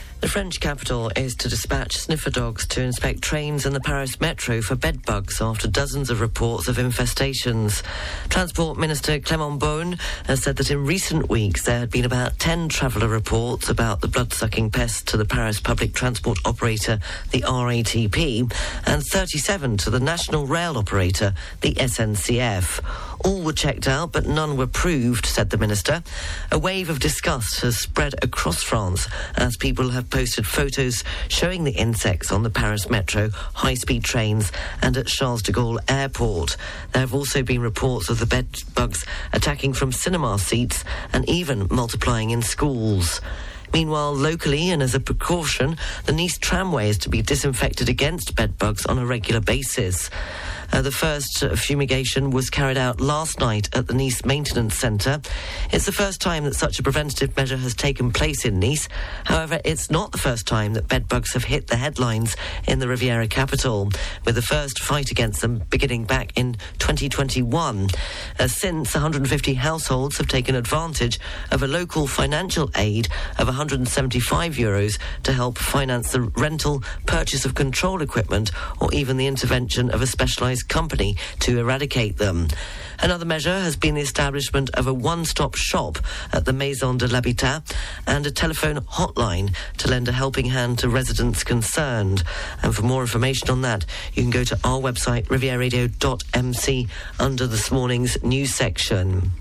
The French capital is to dispatch sniffer dogs to inspect trains in the Paris metro for bed bugs after dozens of reports of infestations. Transport Minister Clement Beaune has said that in recent weeks there had been about 10 traveller reports about the blood-sucking pest to the Paris public transport operator, the RATP, and 37 to the national rail operator, the SNCF. All were checked out, but none were proved, said the minister. A wave of disgust has spread across France as people have posted photos showing the insects on the Paris metro, high speed trains, and at Charles de Gaulle airport. There have also been reports of the bed bugs attacking from cinema seats and even multiplying in schools. Meanwhile, locally and as a precaution, the Nice tramway is to be disinfected against bed bugs on a regular basis. Uh, the first fumigation was carried out last night at the Nice Maintenance Centre. It's the first time that such a preventative measure has taken place in Nice. However, it's not the first time that bedbugs have hit the headlines in the Riviera capital, with the first fight against them beginning back in 2021. Uh, since 150 households have taken advantage of a local financial aid of 175 euros to help finance the rental, purchase of control equipment, or even the intervention of a specialised company to eradicate them. Another measure has been the establishment of a one-stop shop at the Maison de l'Habitat and a telephone hotline to lend a helping hand to residents concerned. And for more information on that, you can go to our website, rivieradio.mc, under this morning's news section.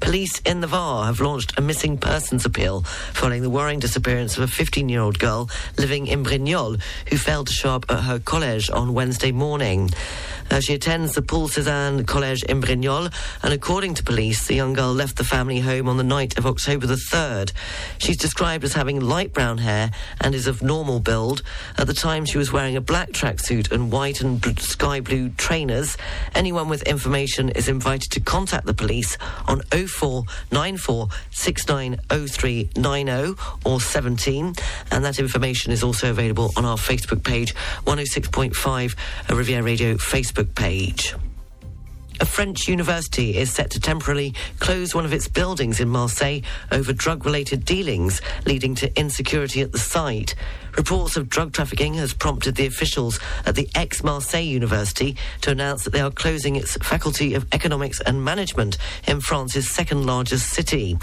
Police in the Var have launched a missing persons appeal following the worrying disappearance of a 15 year old girl living in Brignoles who failed to show up at her college on Wednesday morning. Uh, she attends the Paul Cézanne College in Brignoles, and according to police, the young girl left the family home on the night of October the 3rd. She's described as having light brown hair and is of normal build. At the time, she was wearing a black tracksuit and white and bl- sky blue trainers. Anyone with information is invited to contact the police on 0494 690390 or 17, and that information is also available on our Facebook page, 106.5 uh, Riviera Radio Facebook page. A French university is set to temporarily close one of its buildings in Marseille over drug related dealings, leading to insecurity at the site. Reports of drug trafficking has prompted the officials at the Aix-Marseille University to announce that they are closing its Faculty of Economics and Management in France's second largest city.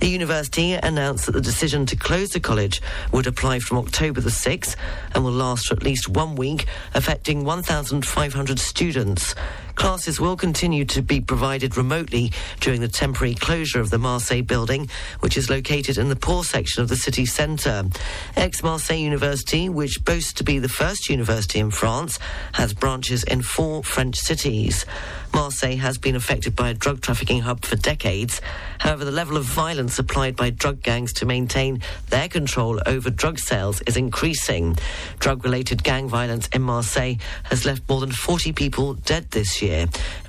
The university announced that the decision to close the college would apply from October the 6th and will last for at least one week, affecting 1,500 students. Classes will continue to be provided remotely during the temporary closure of the Marseille building, which is located in the poor section of the city centre. Aix-Marseille University, which boasts to be the first university in France, has branches in four French cities. Marseille has been affected by a drug trafficking hub for decades. However, the level of violence applied by drug gangs to maintain their control over drug sales is increasing. Drug related gang violence in Marseille has left more than 40 people dead this year,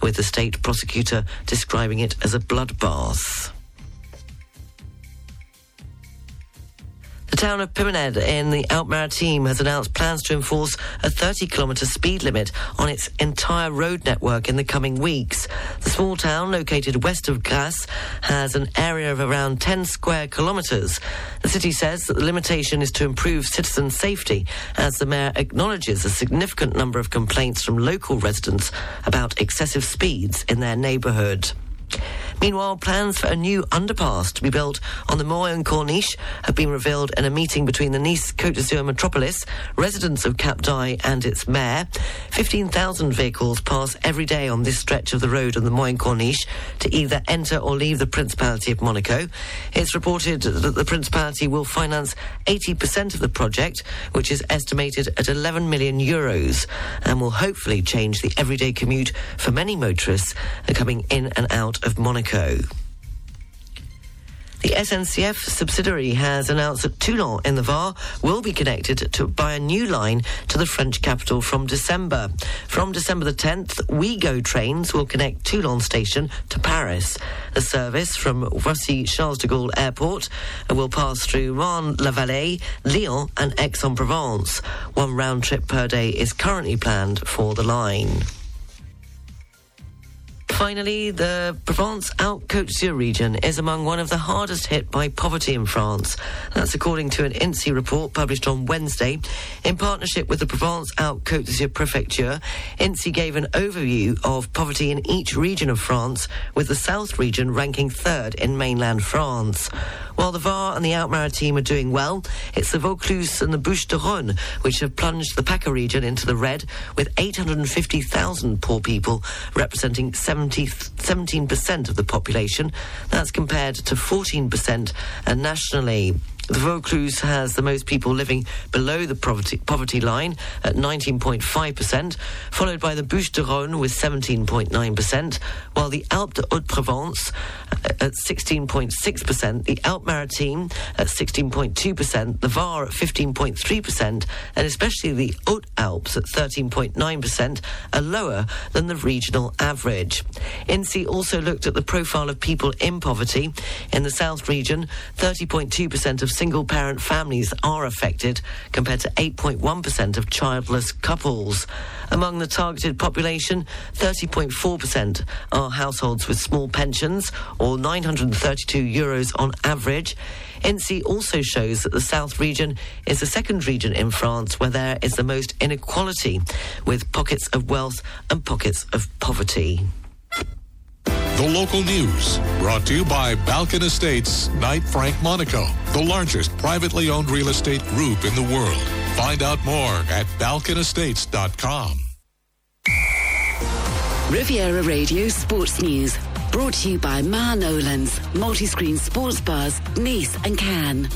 with the state prosecutor describing it as a bloodbath. Town of Peymeinade in the Alpes-Maritimes has announced plans to enforce a 30 kilometre speed limit on its entire road network in the coming weeks. The small town, located west of Grasse, has an area of around 10 square kilometres. The city says that the limitation is to improve citizen safety, as the mayor acknowledges a significant number of complaints from local residents about excessive speeds in their neighbourhood. Meanwhile, plans for a new underpass to be built on the Moyen Corniche have been revealed in a meeting between the Nice Côte d'Azur metropolis, residents of Cap d'Ail, and its mayor. 15,000 vehicles pass every day on this stretch of the road on the Moyen Corniche to either enter or leave the Principality of Monaco. It's reported that the Principality will finance 80% of the project, which is estimated at 11 million euros, and will hopefully change the everyday commute for many motorists coming in and out of Monaco. The SNCF subsidiary has announced that Toulon in the Var will be connected to, by a new line to the French capital from December. From December the 10th, Ouigo trains will connect Toulon station to Paris. The service from Roissy Charles de Gaulle Airport will pass through Marne-la-Vallée, Lyon and Aix-en-Provence. One round trip per day is currently planned for the line. Finally, the Provence-Alpes Côte d'Azur region is among one of the hardest hit by poverty in France. That's according to an INSEE report published on Wednesday. In partnership with the Provence-Alpes Côte d'Azur Prefecture, INSEE gave an overview of poverty in each region of France, with the South region ranking third in mainland France. While the Var and the Alpes-Maritimes are doing well, it's the Vaucluse and the Bouches-du-Rhône which have plunged the PACA region into the red, with 850,000 poor people, representing 70, 17% of the population. That's compared to 14% nationally. The Vaucluse has the most people living below the poverty, poverty line at 19.5%, followed by the Bouches du Rhône with 17.9%, while the Alpes de Haute-Provence uh, at 16.6%, the Alpes-Maritimes at 16.2%, the Var at 15.3%, and especially the Haute Alps at 13.9% are lower than the regional average. INSEE also looked at the profile of people in poverty. In the South region, 30.2% of single parent families are affected, compared to 8.1% of childless couples. Among the targeted population, 30.4% are households with small pensions, or 932 euros on average. INSEE also shows that the South region is the second region in France where there is the most inequality, with pockets of wealth and pockets of poverty. The local news brought to you by Balkan Estates, Knight Frank Monaco, the largest privately owned real estate group in the world. Find out more at balkanestates.com. Riviera Radio Sports News. Brought to you by Ma Nolan's, multi-screen sports bars, Nice and Cannes.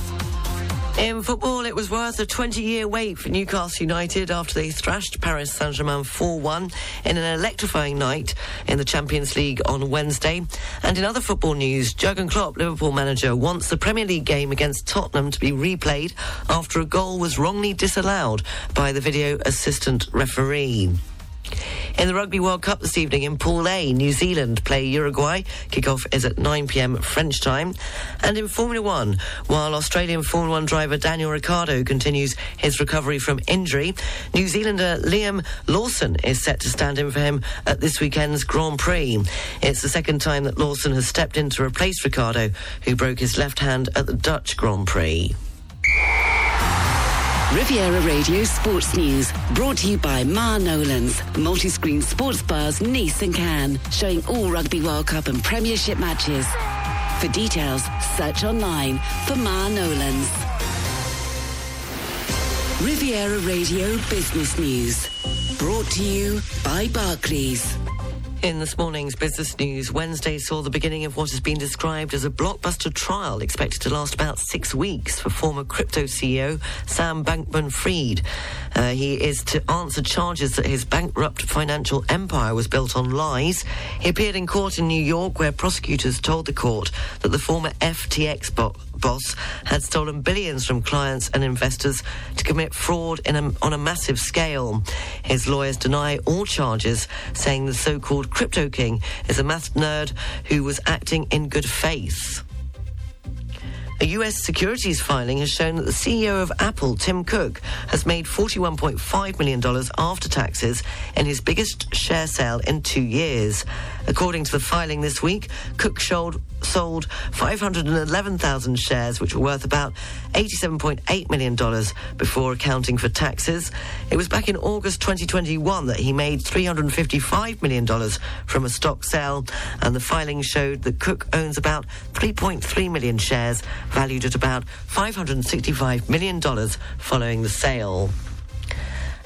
In football, it was worth a 20 year wait for Newcastle United after they thrashed Paris Saint Germain 4 1 in an electrifying night in the Champions League on Wednesday. And in other football news, Jurgen Klopp, Liverpool manager, wants the Premier League game against Tottenham to be replayed after a goal was wrongly disallowed by the video assistant referee. In the Rugby World Cup this evening in Pool A, New Zealand play Uruguay. Kickoff is at 9 pm French time. And in Formula One, while Australian Formula One driver Daniel Ricciardo continues his recovery from injury, New Zealander Liam Lawson is set to stand in for him at this weekend's Grand Prix. It's the second time that Lawson has stepped in to replace Ricciardo, who broke his left hand at the Dutch Grand Prix. Riviera Radio Sports News, brought to you by Ma Nolan's, multi-screen sports bars Nice and Cannes, showing all Rugby World Cup and Premiership matches. For details, search online for Ma Nolan's. Riviera Radio Business News, brought to you by Barclays. In this morning's business news, Wednesday saw the beginning of what has been described as a blockbuster trial expected to last about six weeks for former crypto CEO Sam Bankman Fried. Uh, he is to answer charges that his bankrupt financial empire was built on lies. He appeared in court in New York where prosecutors told the court that the former FTX bo- boss had stolen billions from clients and investors to commit fraud a, on a massive scale. His lawyers deny all charges, saying the so-called crypto king is a math nerd who was acting in good faith. A US securities filing has shown that the CEO of Apple, Tim Cook, has made $41.5 million after taxes in his biggest share sale in two years. According to the filing this week, Cook sold, sold 511,000 shares, which were worth about $87.8 million before accounting for taxes. It was back in August 2021 that he made $355 million from a stock sale, and the filing showed that Cook owns about 3.3 million shares, valued at about $565 million following the sale.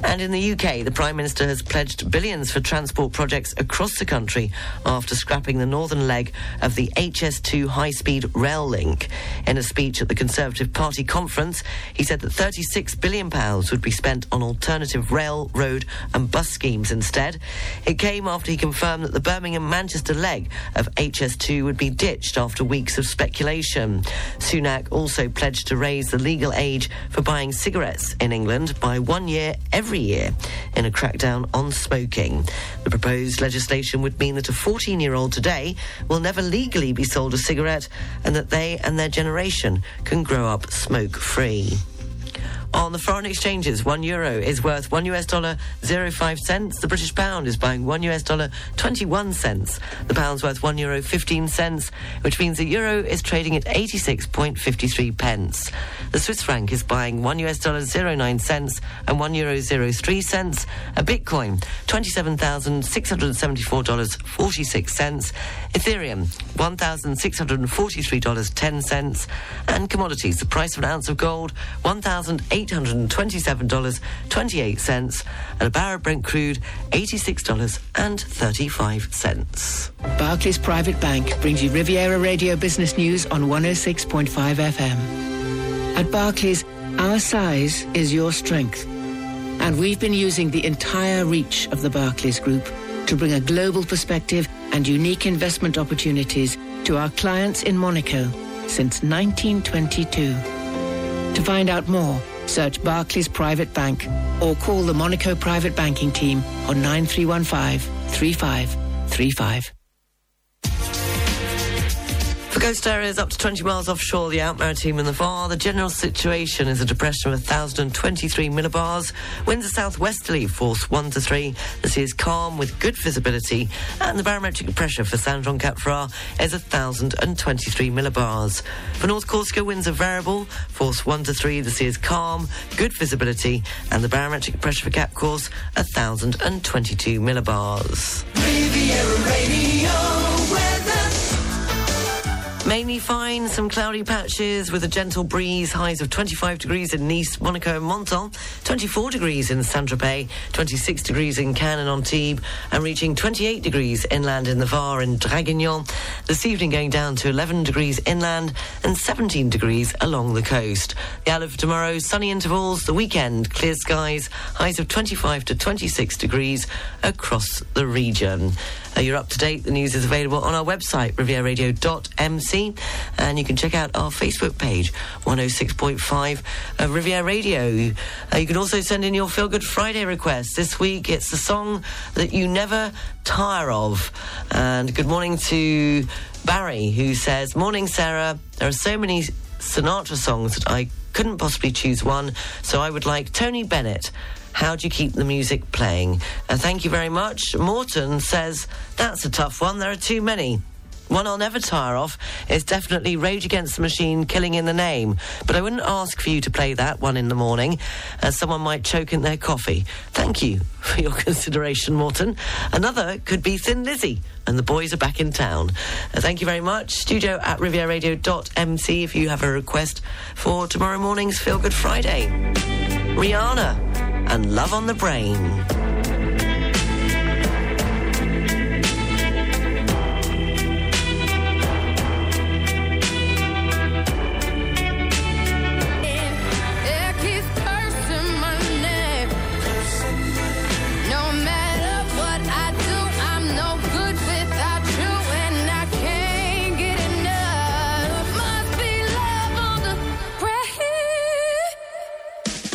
And in the UK, the Prime Minister has pledged billions for transport projects across the country after scrapping the northern leg of the HS2 high speed rail link. In a speech at the Conservative Party conference, he said that £36 billion would be spent on alternative rail, road, and bus schemes instead. It came after he confirmed that the Birmingham Manchester leg of HS2 would be ditched after weeks of speculation. Sunak also pledged to raise the legal age for buying cigarettes in England by one year every year in a crackdown on smoking. The proposed legislation would mean that a 14 year old today will never legally be sold a cigarette and that they and their generation can grow up smoke free. On the foreign exchanges, one euro is worth one US dollar zero five cents. The British pound is buying one US dollar twenty one cents. The pound's worth one euro fifteen cents, which means the euro is trading at eighty six point fifty three pence. The Swiss franc is buying one US dollar zero nine cents and one euro zero three cents. A Bitcoin twenty seven thousand six hundred seventy four dollars forty six cents. Ethereum one thousand six hundred forty three dollars ten cents. And commodities, the price of an ounce of gold one thousand eight $827.28 and a barrel Brent crude $86.35. Barclays Private Bank brings you Riviera Radio Business News on 106.5 FM. At Barclays, our size is your strength. And we've been using the entire reach of the Barclays Group to bring a global perspective and unique investment opportunities to our clients in Monaco since 1922. To find out more, search Barclays Private Bank or call the Monaco Private Banking Team on 9315 3535. Coast areas up to 20 miles offshore, the Alpes-Maritimes and the VAR, the general situation is a depression of 1,023 millibars. Winds are southwesterly, force 1 to 3. The sea is calm with good visibility, and the barometric pressure for Saint-Jean-Cap-Ferrat is 1,023 millibars. For North Corsica, winds are variable, force 1 to 3. The sea is calm, good visibility, and the barometric pressure for Cap Corse 1,022 millibars. Riviera Radio. Mainly fine, some cloudy patches with a gentle breeze, highs of 25 degrees in Nice, Monaco and Menton, 24 degrees in Saint-Tropez, 26 degrees in Cannes and Antibes, and reaching 28 degrees inland in the Var and Draguignan. This evening going down to 11 degrees inland and 17 degrees along the coast. The outlook for tomorrow, sunny intervals, the weekend, clear skies, highs of 25 to 26 degrees across the region. Uh, you're up to date. The news is available on our website, rivieradio.mc, and you can check out our Facebook page, 106.5 uh, Riviera Radio. Uh, you can also send in your Feel Good Friday requests. This week, it's the song that you never tire of. And good morning to Barry, who says, Morning, Sarah. There are so many Sinatra songs that I couldn't possibly choose one, so I would like Tony Bennett. How do you keep the music playing? Uh, thank you very much. Morton says, that's a tough one. There are too many. One I'll never tire of is definitely Rage Against the Machine, Killing in the Name. But I wouldn't ask for you to play that one in the morning, as someone might choke in their coffee. Thank you for your consideration, Morton. Another could be Thin Lizzy, and the boys are back in town. Uh, thank you very much. Studio at rivieradio.mc if you have a request for tomorrow morning's Feel Good Friday. Rihanna and Love on the Brain.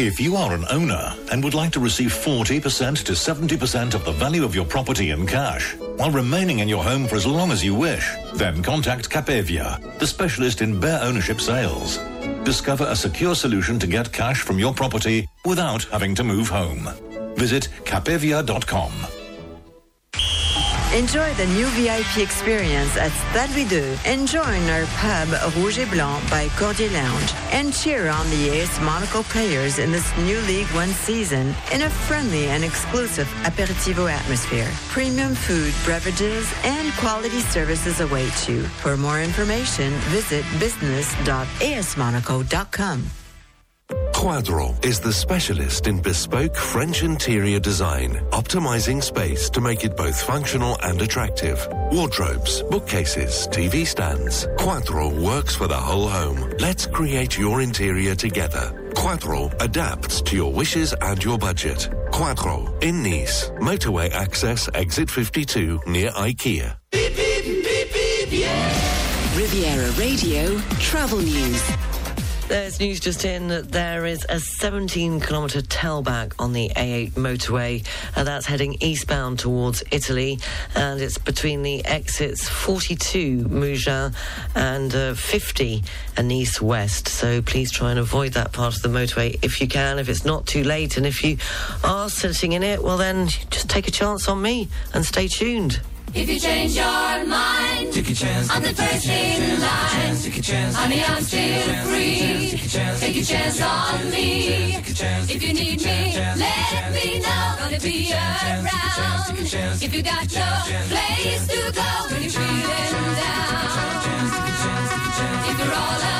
If you are an owner and would like to receive 40% to 70% of the value of your property in cash while remaining in your home for as long as you wish, then contact Capevia, the specialist in bare ownership sales. Discover a secure solution to get cash from your property without having to move home. Visit capevia.com. Enjoy the new VIP experience at Stade and join our pub Rouge et Blanc by Cordier Lounge and cheer on the AS Monaco players in this new League One season in a friendly and exclusive aperitivo atmosphere. Premium food, beverages, and quality services await you. For more information, visit business.asmonaco.com. Quadro is the specialist in bespoke French interior design, optimizing space to make it both functional and attractive. Wardrobes, bookcases, TV stands. Quadro works for the whole home. Let's create your interior together. Quadro adapts to your wishes and your budget. Quadro in Nice, motorway access, exit 52 near IKEA. Beep, beep, beep, yeah. Riviera Radio Travel News. There's news just in that there is a 17 kilometre tailback on the A8 motorway. Uh, that's heading eastbound towards Italy, and it's between the exits 42 Mougins and uh, 50 Nice West. So please try and avoid that part of the motorway if you can, if it's not too late. And if you are sitting in it, well, then just take a chance on me and stay tuned. If you change your mind, take a chance. I'm the first in line. Take a chance. Honey, I'm still free. Take a chance on me. If you need me, let me know. Gonna be around. If you got no place to go when you're feeling down. If you're all alone,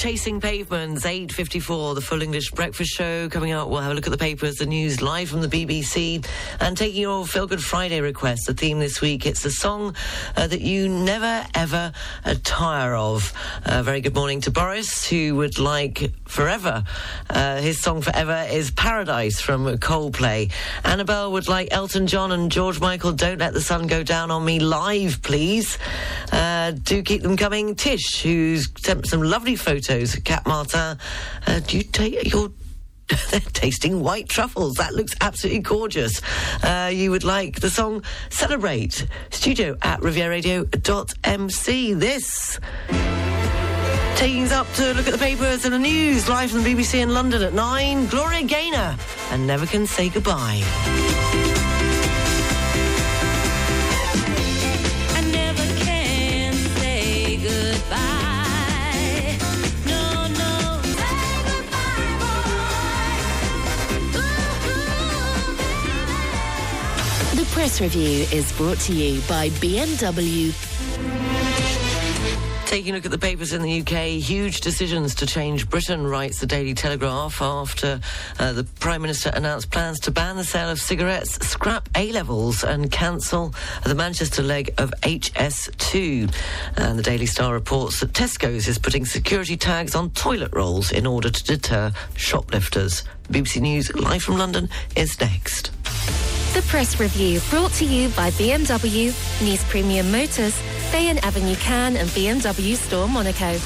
chasing pavements, 8.54, the full English breakfast show coming up. We'll have a look at the papers, the news live from the BBC and taking your Feel Good Friday request. The theme this week, it's a song uh, that you never ever uh, tire of. Uh, very good morning to Boris, who would like Forever. Uh, his song Forever is Paradise from Coldplay. Annabelle would like Elton John and George Michael, Don't Let the Sun Go Down on Me live, please. Uh, do keep them coming. Tish, who's sent some lovely photos. Cat Martin, uh, do you take your they're tasting white truffles. That looks absolutely gorgeous. Uh, you would like the song Celebrate. Studio at rivieradio.mc. This. Taking us up to look at the papers and the news live from the BBC in London at 9. Gloria Gaynor and Never Can Say Goodbye. Press review is brought to you by BMW. Taking a look at the papers in the UK, huge decisions to change Britain, writes the Daily Telegraph, after uh, the Prime Minister announced plans to ban the sale of cigarettes, scrap A levels, and cancel the Manchester leg of HS2. And the Daily Star reports that Tesco's is putting security tags on toilet rolls in order to deter shoplifters. BBC News, live from London, is next. The press review brought to you by BMW, Nice Premium Motors, Bayon Avenue Cannes and BMW Store Monaco.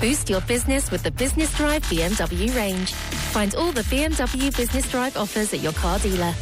Boost your business with the Business Drive BMW range. Find all the BMW Business Drive offers at your car dealer.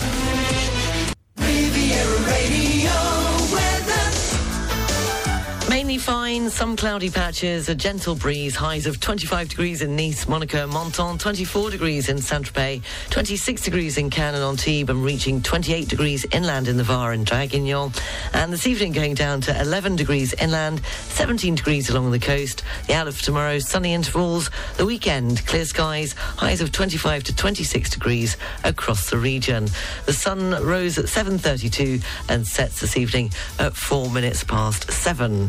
Mainly fine, some cloudy patches, a gentle breeze, highs of 25 degrees in Nice, Monaco, Menton, 24 degrees in Saint-Tropez, 26 degrees in Cannes and Antibes, and reaching 28 degrees inland in the Var and Draguignan. And this evening going down to 11 degrees inland, 17 degrees along the coast. The outlook for tomorrow, sunny intervals. The weekend, clear skies, highs of 25 to 26 degrees across the region. The sun rose at 7.32 and sets this evening at 4 minutes past 7.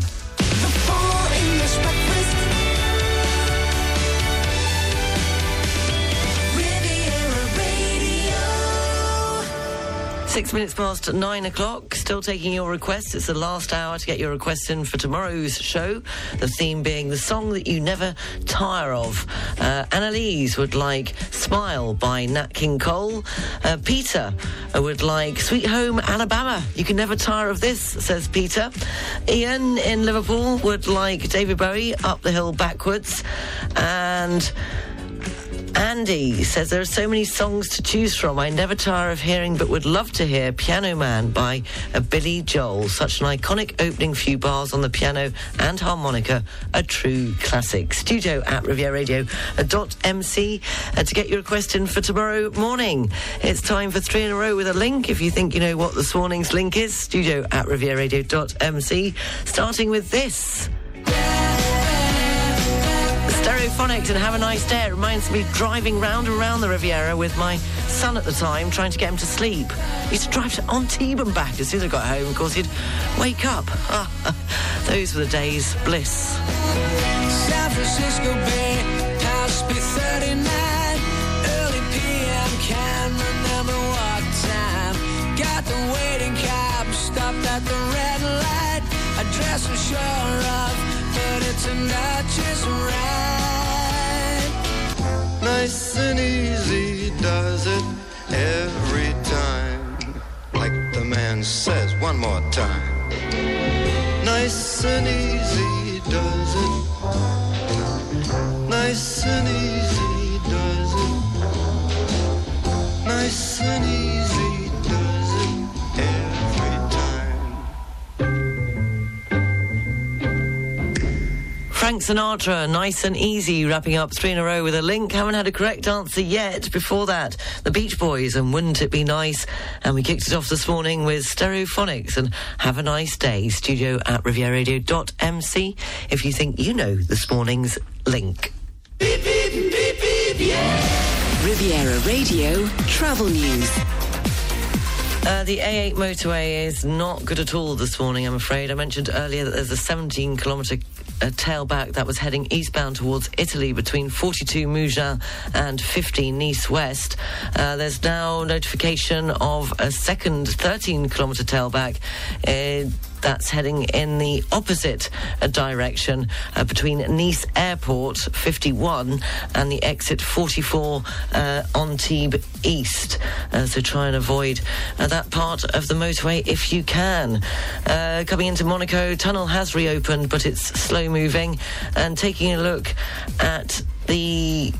Six minutes past nine o'clock. Still taking your requests. It's the last hour to get your requests in for tomorrow's show. The theme being the song that you never tire of. Uh, Annalise would like Smile by Nat King Cole. Uh, Peter would like Sweet Home Alabama. You can never tire of this, says Peter. Ian in Liverpool would like David Bowie, Up the Hill Backwards. And Andy says there are so many songs to choose from. I never tire of hearing, but would love to hear Piano Man by uh, Billy Joel. Such an iconic opening few bars on the piano and harmonica, a true classic. Studio at rivieradio.mc uh, to get your request in for tomorrow morning. It's time for three in a row with a link. If you think you know what this morning's link is, studio at rivieradio.mc. Starting with this. Stereophonics and have a nice day. It reminds me driving round and round the Riviera with my son at the time, trying to get him to sleep. He used to drive to Antibes and back as soon as I got home. Of course, he'd wake up. Those were the days. Bliss. San Francisco Bay, House B39, early PM, can't remember what time. Got the waiting cab, stopped at the red light. Sure of, but it's out just right. Nice and easy does it every time. Like the man says one more time. Nice and easy does it. Nice and easy does it. Nice and easy Frank Sinatra, nice and easy, wrapping up three in a row with a link. Haven't had a correct answer yet. Before that, the Beach Boys and Wouldn't It Be Nice? And we kicked it off this morning with Stereophonics and Have a Nice Day. Studio at rivieradio.mc if you think you know this morning's link. Beep, beep, beep, yeah. Riviera Radio Travel News. Uh, the A8 motorway is not good at all this morning, I'm afraid. I mentioned earlier that there's a 17 kilometre uh, tailback that was heading eastbound towards Italy between 42 Mougins and 15 Nice West. Uh, there's now notification of a second 13 kilometre tailback. Uh, that's heading in the opposite uh, direction uh, between Nice Airport 51 and the exit 44 uh, Antibes East. Uh, so try and avoid uh, that part of the motorway if you can. Uh, coming into Monaco, tunnel has reopened, but it's slow moving. And taking a look at the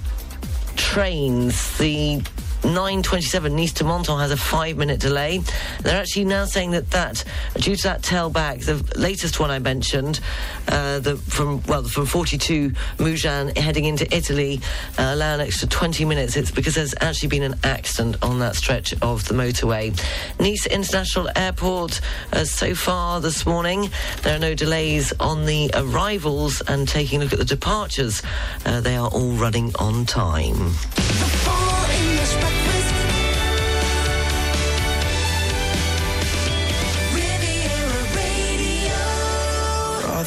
trains, the 927 Nice to Menton has a five minute delay. They're actually now saying that that, due to that tailback, the latest one I mentioned, uh, the from well from 42 Mougins heading into Italy, uh, allow an extra 20 minutes. It's because there's actually been an accident on that stretch of the motorway. Nice International Airport, uh, so far this morning, there are no delays on the arrivals, and taking a look at the departures, uh, they are all running on time.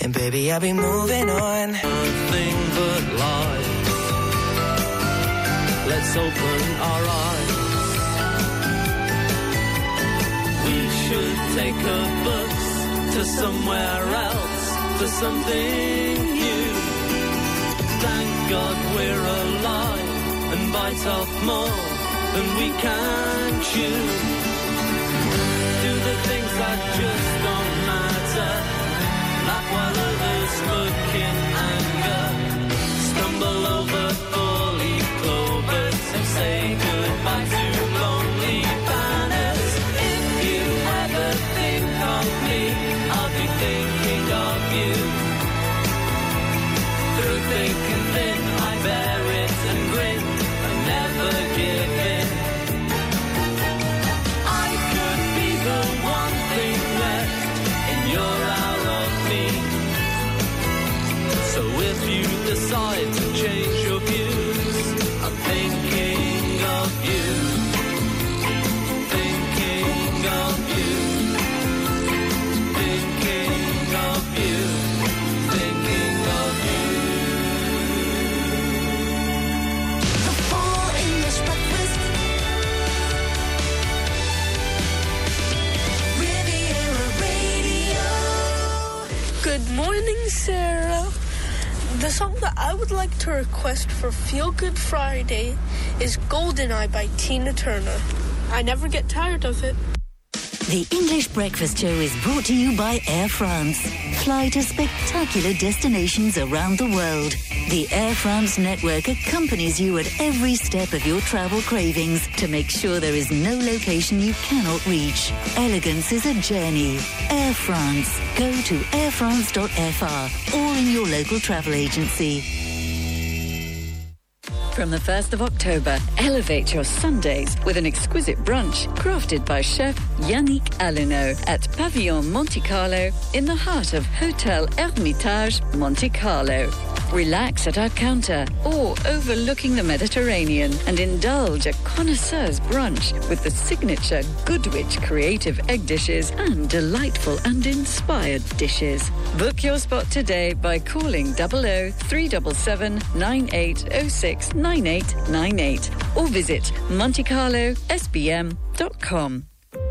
And baby, I'll be moving on. Nothing but lies. Let's open our eyes. We should take our books to somewhere else for something new. Thank God we're alive and bite off more than we can chew. Do the things that just don't matter. While others look in anger. The song that I would like to request for Feel Good Friday is Goldeneye by Tina Turner. I never get tired of it. The English Breakfast Show is brought to you by Air France. Fly to spectacular destinations around the world. The Air France network accompanies you at every step of your travel cravings to make sure there is no location you cannot reach. Elegance is a journey. Air France. Go to airfrance.fr or in your local travel agency. From the 1st of October, elevate your Sundays with an exquisite brunch crafted by chef Yannick Alléno at Pavillon Monte Carlo in the heart of Hotel Hermitage Monte Carlo. Relax at our counter or overlooking the Mediterranean and indulge a connoisseur's brunch with the signature Goodwich creative egg dishes and delightful and inspired dishes. Book your spot today by calling 00 377 9806 9898 or visit montecarlosbm.com.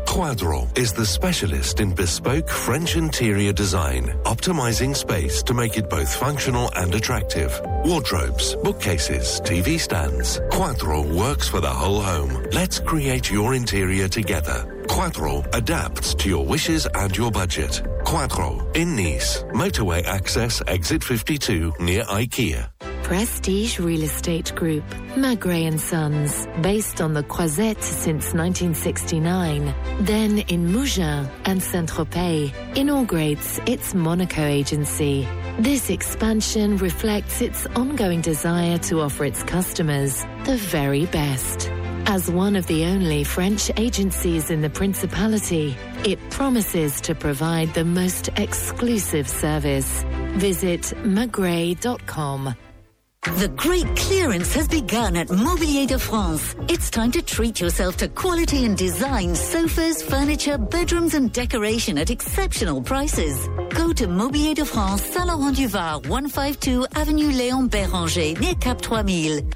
Quadro is the specialist in bespoke French interior design, optimizing space to make it both functional and attractive. Wardrobes, bookcases, TV stands. Quadro works for the whole home. Let's create your interior together. Quadro adapts to your wishes and your budget. Quadro in Nice, motorway access, exit 52 near IKEA. Prestige Real Estate Group, Magrey and Sons, based on the Croisette since 1969, then in Mougins and Saint-Tropez, inaugurates its Monaco agency. This expansion reflects its ongoing desire to offer its customers the very best. As one of the only French agencies in the Principality, it promises to provide the most exclusive service. Visit magrey.com. The great clearance has begun at Mobilier de France. It's time to treat yourself to quality and design sofas, furniture, bedrooms, and decoration at exceptional prices. Go to Mobilier de France, Saint Laurent du Var, 152 Avenue Léon Bérenger, near Cap 3000.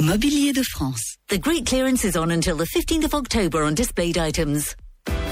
Mobilier de France. The great clearance is on until the 15th of October on displayed items.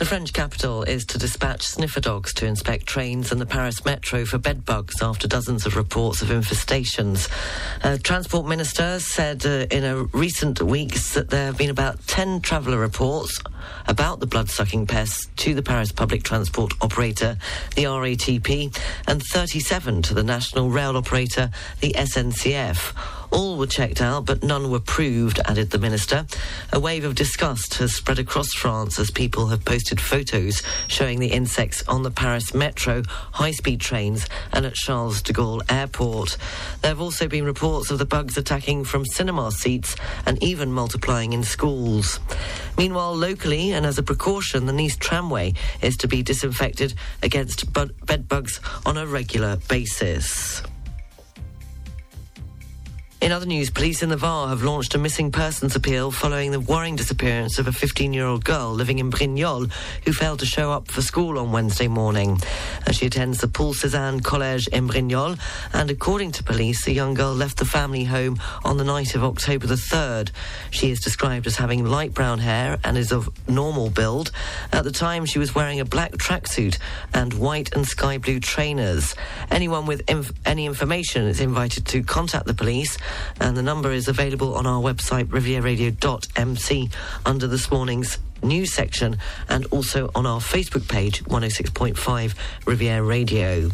The French capital is to dispatch sniffer dogs to inspect trains and the Paris metro for bed bugs after dozens of reports of infestations. Uh, Transport Minister said uh, in a recent weeks that there have been about 10 traveller reports about the blood-sucking pests to the Paris public transport operator, the RATP, and 37 to the national rail operator, the SNCF. All were checked out, but none were proved, added the minister. A wave of disgust has spread across France as people have posted photos showing the insects on the Paris metro, high speed trains, and at Charles de Gaulle airport. There have also been reports of the bugs attacking from cinema seats and even multiplying in schools. Meanwhile, locally and as a precaution, the Nice tramway is to be disinfected against bed bugs on a regular basis. In other news, police in the Var have launched a missing persons appeal following the worrying disappearance of a 15 year old girl living in Brignoles who failed to show up for school on Wednesday morning. Uh, she attends the Paul Cézanne College in Brignoles, and according to police, the young girl left the family home on the night of October the 3rd. She is described as having light brown hair and is of normal build. At the time, she was wearing a black tracksuit and white and sky blue trainers. Anyone with inf- any information is invited to contact the police and the number is available on our website, rivieradio.mc, under this morning's news section, and also on our Facebook page, 106.5 Riviera Radio.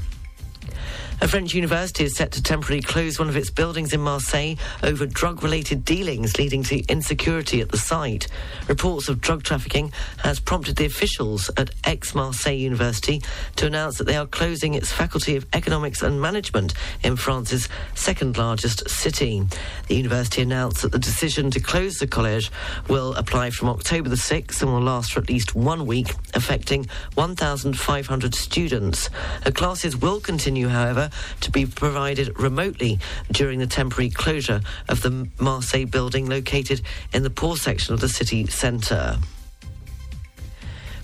A French university is set to temporarily close one of its buildings in Marseille over drug related dealings, leading to insecurity at the site. Reports of drug trafficking has prompted the officials at Aix Marseille University to announce that they are closing its Faculty of Economics and Management in France's second largest city. The university announced that the decision to close the college will apply from October the 6th and will last for at least one week, affecting 1,500 students. The classes will continue, however, October to be provided remotely during the temporary closure of the Marseille building located in the poor section of the city centre.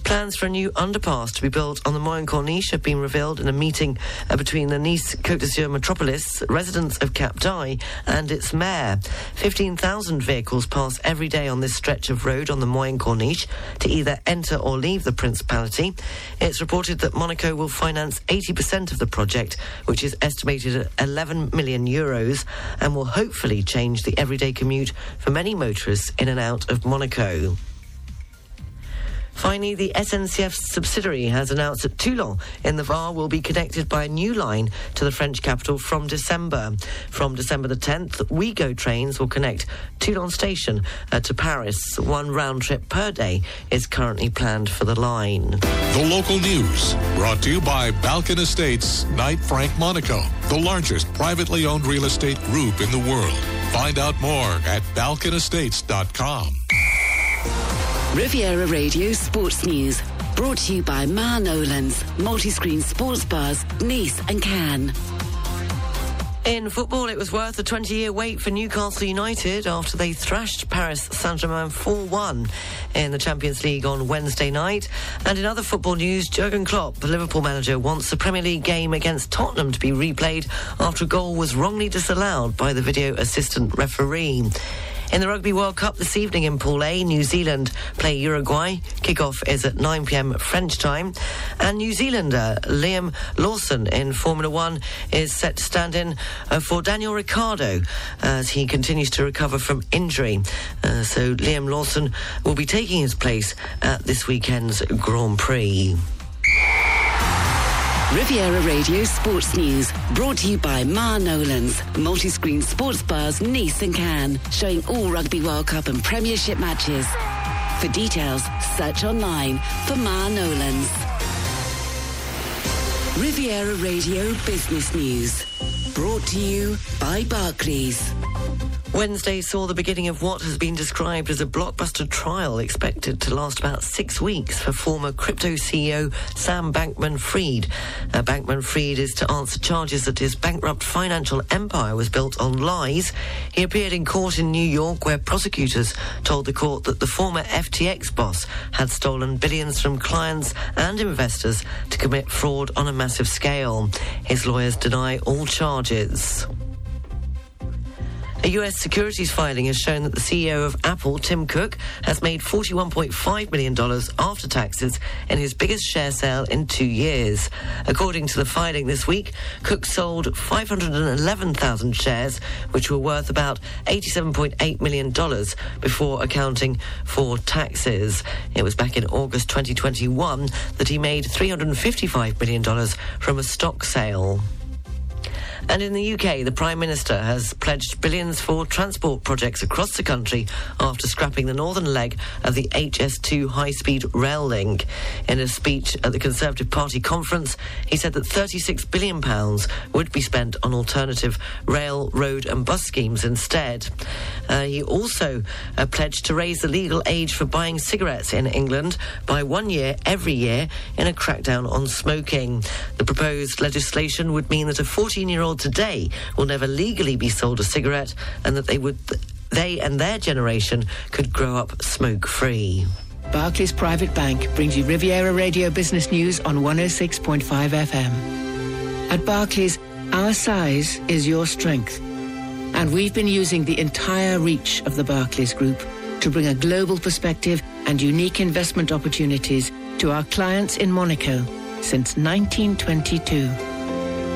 Plans for a new underpass to be built on the Moyen Corniche have been revealed in a meeting uh, between the Nice Côte d'Azur metropolis, residents of Cap d'Ail, and its mayor. 15,000 vehicles pass every day on this stretch of road on the Moyen Corniche to either enter or leave the Principality. It's reported that Monaco will finance 80% of the project, which is estimated at 11 million euros, and will hopefully change the everyday commute for many motorists in and out of Monaco. Finally, the SNCF subsidiary has announced that Toulon in the Var will be connected by a new line to the French capital from December. From December the 10th, Ouigo trains will connect Toulon station uh, to Paris. One round trip per day is currently planned for the line. The local news brought to you by Balkan Estates, Knight Frank Monaco, the largest privately owned real estate group in the world. Find out more at balkanestates.com. Riviera Radio Sports News. Brought to you by Ma Nolan's, multi-screen sports bars, Nice and Cannes. In football, it was worth a 20 year wait for Newcastle United after they thrashed Paris Saint Germain 4 1 in the Champions League on Wednesday night. And in other football news, Jurgen Klopp, the Liverpool manager, wants the Premier League game against Tottenham to be replayed after a goal was wrongly disallowed by the video assistant referee. In the Rugby World Cup this evening in Pool A, New Zealand play Uruguay. Kickoff is at 9 pm French time. And New Zealander Liam Lawson in Formula One is set to stand in uh, for Daniel Ricciardo as he continues to recover from injury. Uh, so Liam Lawson will be taking his place at this weekend's Grand Prix. Riviera Radio Sports News, brought to you by Ma Nolan's, multi-screen sports bars Nice and Cannes, showing all Rugby World Cup and Premiership matches. For details, search online for Ma Nolan's. Riviera Radio Business News, brought to you by Barclays. Wednesday saw the beginning of what has been described as a blockbuster trial expected to last about six weeks for former crypto CEO Sam Bankman Fried. Uh, Bankman Fried is to answer charges that his bankrupt financial empire was built on lies. He appeared in court in New York where prosecutors told the court that the former FTX boss had stolen billions from clients and investors to commit fraud on a massive scale. His lawyers deny all charges. A US securities filing has shown that the CEO of Apple, Tim Cook, has made $41.5 million after taxes in his biggest share sale in two years. According to the filing this week, Cook sold 511,000 shares, which were worth about $87.8 million before accounting for taxes. It was back in August 2021 that he made $355 million from a stock sale. And in the UK, the Prime Minister has pledged billions for transport projects across the country after scrapping the northern leg of the HS2 high speed rail link. In a speech at the Conservative Party conference, he said that £36 billion would be spent on alternative rail, road, and bus schemes instead. Uh, he also uh, pledged to raise the legal age for buying cigarettes in England by one year every year in a crackdown on smoking. The proposed legislation would mean that a 14 year old today will never legally be sold a cigarette and that they would they and their generation could grow up smoke free. Barclays Private Bank brings you Riviera Radio Business News on 106.5 FM. At Barclays, our size is your strength. And we've been using the entire reach of the Barclays Group to bring a global perspective and unique investment opportunities to our clients in Monaco since 1922.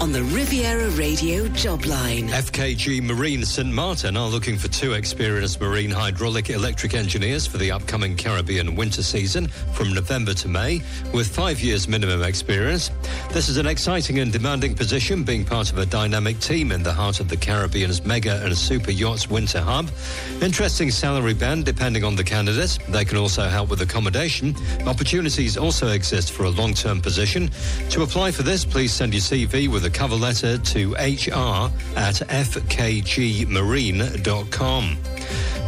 On the Riviera Radio job line. FKG Marine St Martin are looking for two experienced marine hydraulic electric engineers for the upcoming Caribbean winter season from November to May with five years minimum experience. This is an exciting and demanding position being part of a dynamic team in the heart of the Caribbean's mega and super yachts winter hub. Interesting salary band depending on the candidate. They can also help with accommodation. Opportunities also exist for a long-term position. To apply for this, please send your CV with a cover letter to hr at fkgmarine.com.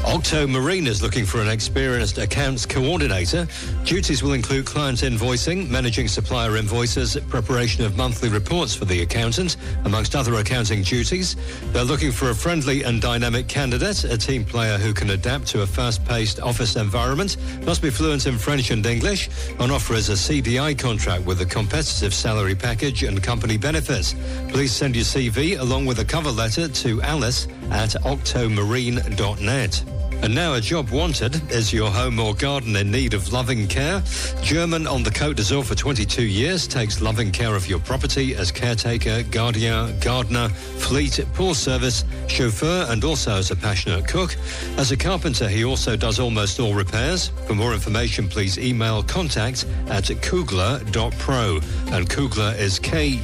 Octo is looking for an experienced accounts coordinator. Duties will include client invoicing, managing supplier invoices, preparation of monthly reports for the accountant, amongst other accounting duties. They're looking for a friendly and dynamic candidate, a team player who can adapt to a fast-paced office environment, must be fluent in French and English. On offer is a CDI contract with a competitive salary package and company benefits. Please send your CV along with a cover letter to alice at octomarine.net. That. And now a job wanted. Is your home or garden in need of loving care? German on the Côte d'Azur for 22 years takes loving care of your property as caretaker, guardian, gardener, fleet, pool service, chauffeur, and also as a passionate cook. As a carpenter, he also does almost all repairs. For more information, please email contact at kugler.pro. And Kugler is K-U-G-L-E-R.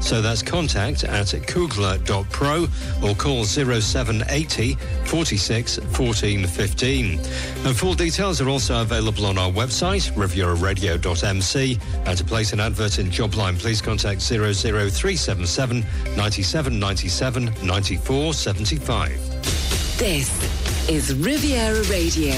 So that's contact at kugler.pro or call 0780 46 14 15. And full details are also available on our website, riviera.radio.mc. And to place an advert in Jobline, please contact 00377 97 97 94 75. This is Riviera Radio,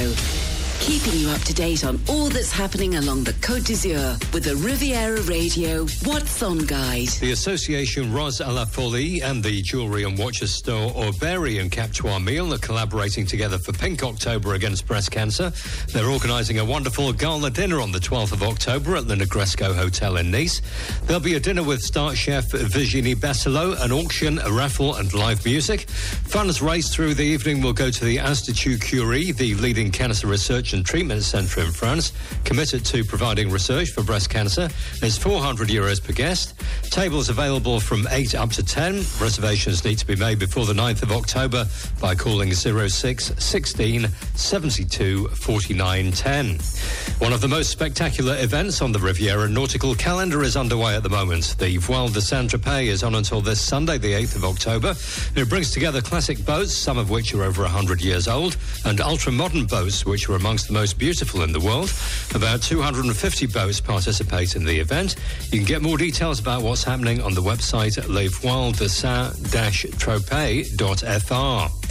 keeping you up to date on all that's happening along the Côte d'Azur with the Riviera Radio What's On Guide. The Association Rose à la Folie and the jewellery and watches store Auberry and Cap Mille are collaborating together for Pink October against breast cancer. They're organising a wonderful gala dinner on the 12th of October at the Negresco Hotel in Nice. There'll be a dinner with star chef Virginie Basselot, an auction, a raffle and live music. Funds raised through the evening will go to the Institut Curie, the leading cancer research and treatment centre in France, committed to providing research for breast cancer. is 400 euros per guest. Tables available from 8 up to 10. Reservations need to be made before the 9th of October by calling 06 16 72 49 10. One of the most spectacular events on the Riviera nautical calendar is underway at the moment. The Voile de Saint-Tropez is on until this Sunday, the 8th of October. It brings together classic boats, some of which are over 100 years old, and ultra-modern boats, which are amongst the most beautiful in the world. About 250 boats participate in the event. You can get more details about what's happening on the website lesvoiles-de-tropez.fr.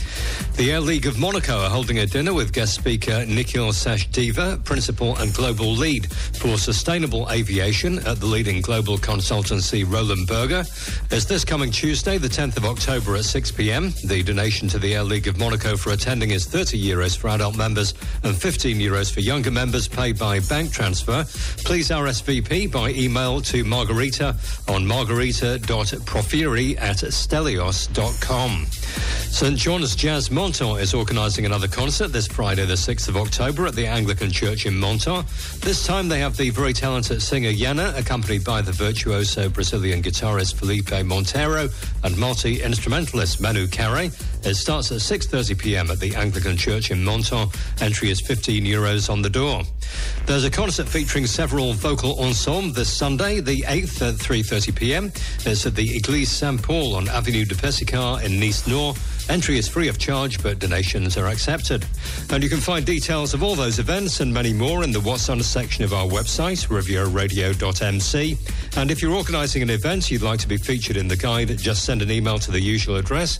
The Air League of Monaco are holding a dinner with guest speaker Nikhil Sachdeva, Principal and Global Lead for Sustainable Aviation at the leading global consultancy Roland Berger. It's this coming Tuesday, the 10th of October at 6 p.m. The donation to the Air League of Monaco for attending is 30 euros for adult members and 15 euros for younger members paid by bank transfer. Please RSVP by email to Margarita on margarita.profiri at stelios.com. St John's Jazz Menton is organising another concert this Friday, the 6th of October, at the Anglican Church in Menton. This time they have the very talented singer Yana, accompanied by the virtuoso Brazilian guitarist Felipe Montero and multi-instrumentalist Manu Carre. It starts at 6.30 p.m. at the Anglican Church in Menton. Entry is 15 euros on the door. There's a concert featuring several vocal ensembles this Sunday, the 8th at 3.30 p.m. It's at the Église Saint-Paul on Avenue de Pessicart in Nice Nord. Entry is free of charge, but donations are accepted. And you can find details of all those events and many more in the What's On section of our website, rivieradio.mc. And if you're organising an event you'd like to be featured in the guide, just send an email to the usual address,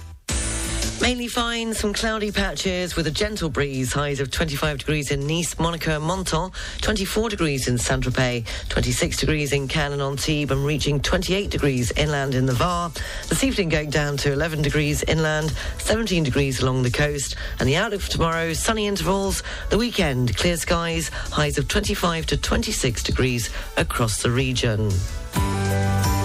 Mainly fine, some cloudy patches with a gentle breeze. Highs of 25 degrees in Nice, Monaco and Menton, 24 degrees in Saint-Tropez, 26 degrees in Cannes and Antibes, and reaching 28 degrees inland in the Var. This evening going down to 11 degrees inland, 17 degrees along the coast, and the outlook for tomorrow, sunny intervals. The weekend, clear skies, highs of 25 to 26 degrees across the region.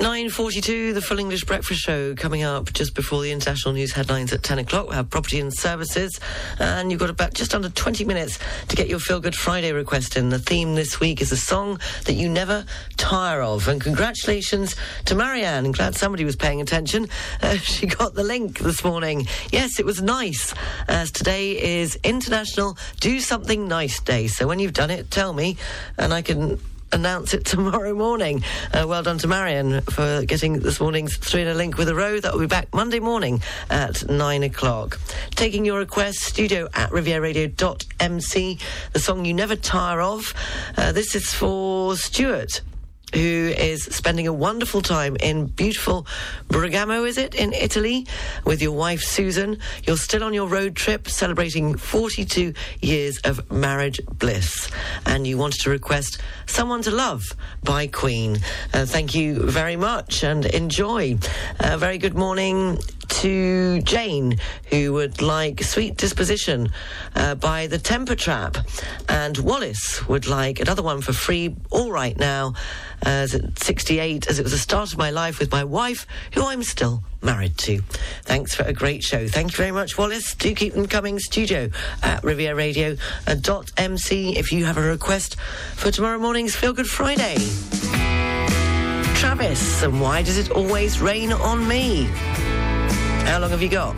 9.42, the Full English Breakfast Show coming up just before the international news headlines at 10 o'clock. We have property and services, and you've got about just under 20 minutes to get your Feel Good Friday request in. The theme this week is a song that you never tire of. And congratulations to Marianne. Glad somebody was paying attention. Uh, she got the link this morning. Yes, it was nice, as today is International Do Something Nice Day. So when you've done it, tell me, and I can announce it tomorrow morning. Uh, well done to Marion for getting this morning's three in a link with a row. That will be back Monday morning at nine o'clock. Taking your request, studio at rivieradio.mc. The song you never tire of. Uh, this is for Stuart who is spending a wonderful time in beautiful Bergamo, is it, in Italy, with your wife Susan. You're still on your road trip celebrating 42 years of marriage bliss. And you wanted to request Someone to Love by Queen. Uh, thank you very much and enjoy. Uh, very good morning to Jane, who would like Sweet Disposition uh, by The Temper Trap. And Wallace would like another one for free, all right now, as at 68, as it was the start of my life with my wife, who I'm still married to. Thanks for a great show. Thank you very much, Wallace. Do keep them coming. Studio at Riviera Radio uh, dot MC if you have a request for tomorrow morning's Feel Good Friday. Travis, and why does it always rain on me? How long have you got?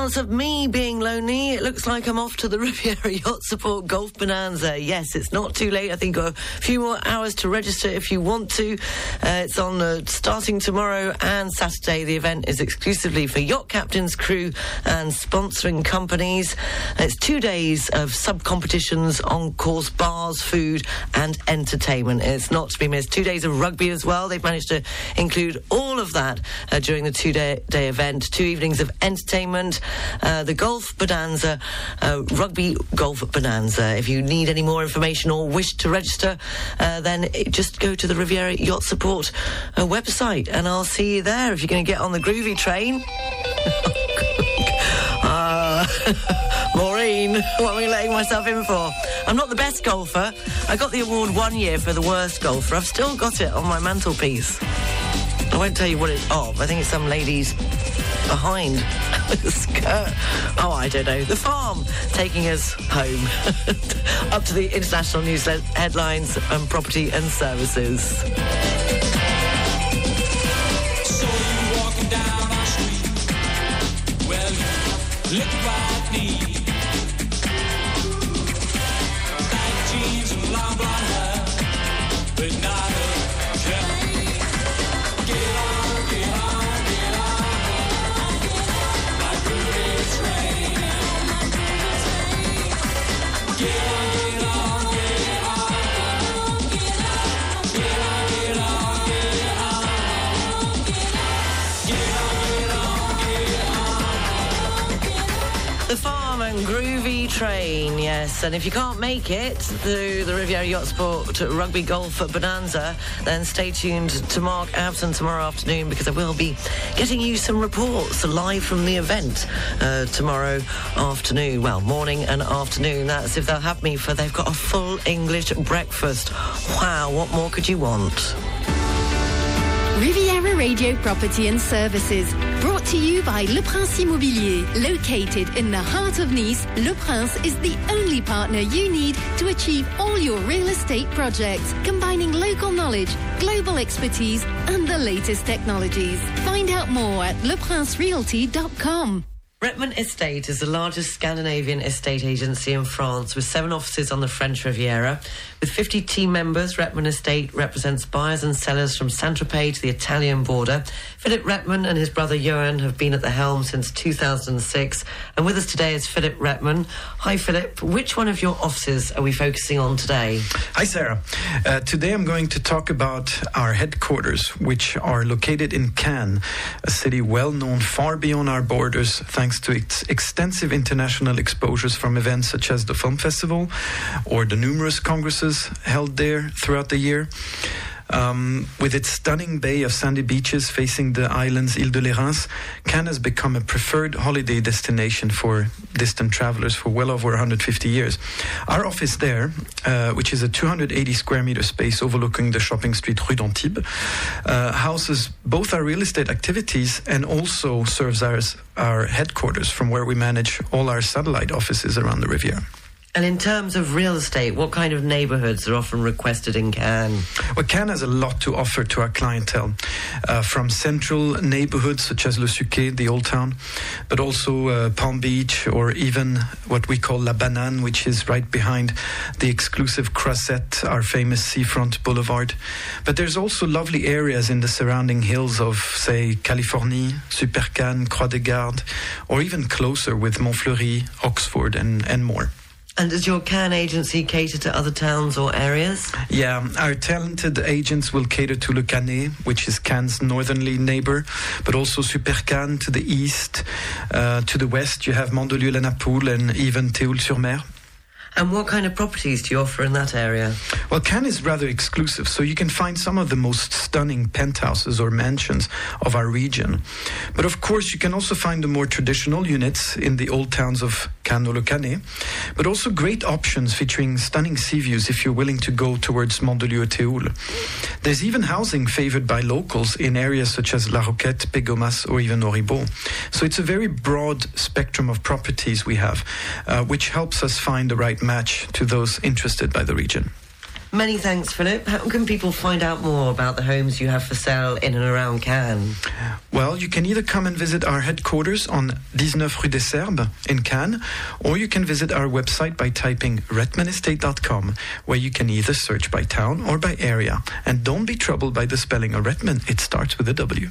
Of me being lonely. It looks like I'm off to the Riviera Yacht Support Golf Bonanza. Yes, it's not too late. I think a few more hours to register if you want to. Uh, it's on uh, starting tomorrow and Saturday. The event is exclusively for yacht captains, crew, and sponsoring companies. It's two days of sub competitions, on course bars, food, and entertainment. It's not to be missed. Two days of rugby as well. They've managed to include all of that uh, during the two day, day event. Two evenings of entertainment, uh, the Golf Bonanza, uh, Rugby Golf Bonanza. If you need any more information or wish to register, uh, then just go to the Riviera Yacht Support uh, website and I'll see you there if you're going to get on the groovy train. Uh, Maureen, what am I letting myself in for? I'm not the best golfer. I got the award one year for the worst golfer. I've still got it on my mantelpiece. I won't tell you what it's of. I think it's some lady's behind the skirt. Oh, I don't know. The farm taking us home. Up to the international news headlines and property and services. So train, yes. And if you can't make it to the Riviera Yacht Support Rugby Golf at Bonanza, then stay tuned to Mark Abson tomorrow afternoon because I will be getting you some reports live from the event uh, tomorrow afternoon. Well, morning and afternoon. That's if they'll have me for they've got a full English breakfast. Wow, what more could you want? Riviera Radio Property and Services, brought to you by Le Prince Immobilier. Located in the heart of Nice, Le Prince is the only partner you need to achieve all your real estate projects, combining local knowledge, global expertise, and the latest technologies. Find out more at leprincerealty.com. Retman Estate is the largest Scandinavian estate agency in France with seven offices on the French Riviera. With 50 team members, Retman Estate represents buyers and sellers from Saint-Tropez to the Italian border. Philip Retman and his brother Johan have been at the helm since 2006. And with us today is Philip Retman. Hi, Philip. Which one of your offices are we focusing on today? Hi, Sarah. Uh, today I'm going to talk about our headquarters, which are located in Cannes, a city well known far beyond our borders thanks to its extensive international exposures from events such as the Film Festival or the numerous congresses held there throughout the year. Um, with its stunning bay of sandy beaches facing the island's Ile de Lérins, Cannes has become a preferred holiday destination for distant travelers for well over 150 years. Our office there, uh, which is a 280 square meter space overlooking the shopping street Rue d'Antibes, uh, houses both our real estate activities and also serves as our headquarters from where we manage all our satellite offices around the Riviera. And in terms of real estate, what kind of neighbourhoods are often requested in Cannes? Well, Cannes has a lot to offer to our clientele, uh, from central neighborhoods such as Le Suquet, the Old Town, but also uh, Palm Beach, or even what we call La Banane, which is right behind the exclusive Croisette, our famous seafront boulevard. But there's also lovely areas in the surrounding hills of, say, Californie, Super Cannes, Croix des Gardes, or even closer with Montfleury, Oxford, and, and more. And does your Cannes agency cater to other towns or areas? Yeah, our talented agents will cater to Le Cannet, which is Cannes' northerly neighbor, but also Super Cannes to the east. Uh, to the west, you have Mandelieu-la-Napoule and even Théoule-sur-Mer. And what kind of properties do you offer in that area? Well, Cannes is rather exclusive, so you can find some of the most stunning penthouses or mansions of our region. But of course, you can also find the more traditional units in the old towns of Cannes Le Cannet, but also great options featuring stunning sea views if you're willing to go towards Mandelieu Théoule. There's even housing favored by locals in areas such as La Roquette, Pégomas, or even Auribeau. So it's a very broad spectrum of properties we have, uh, which helps us find the right match to those interested by the region. Many thanks, Philip. How can people find out more about the homes you have for sale in and around Cannes? Well, you can either come and visit our headquarters on 19 Rue des Serbes in Cannes, or you can visit our website by typing wretmanestate.com, where you can either search by town or by area. And don't be troubled by the spelling of Wretman, it starts with a W.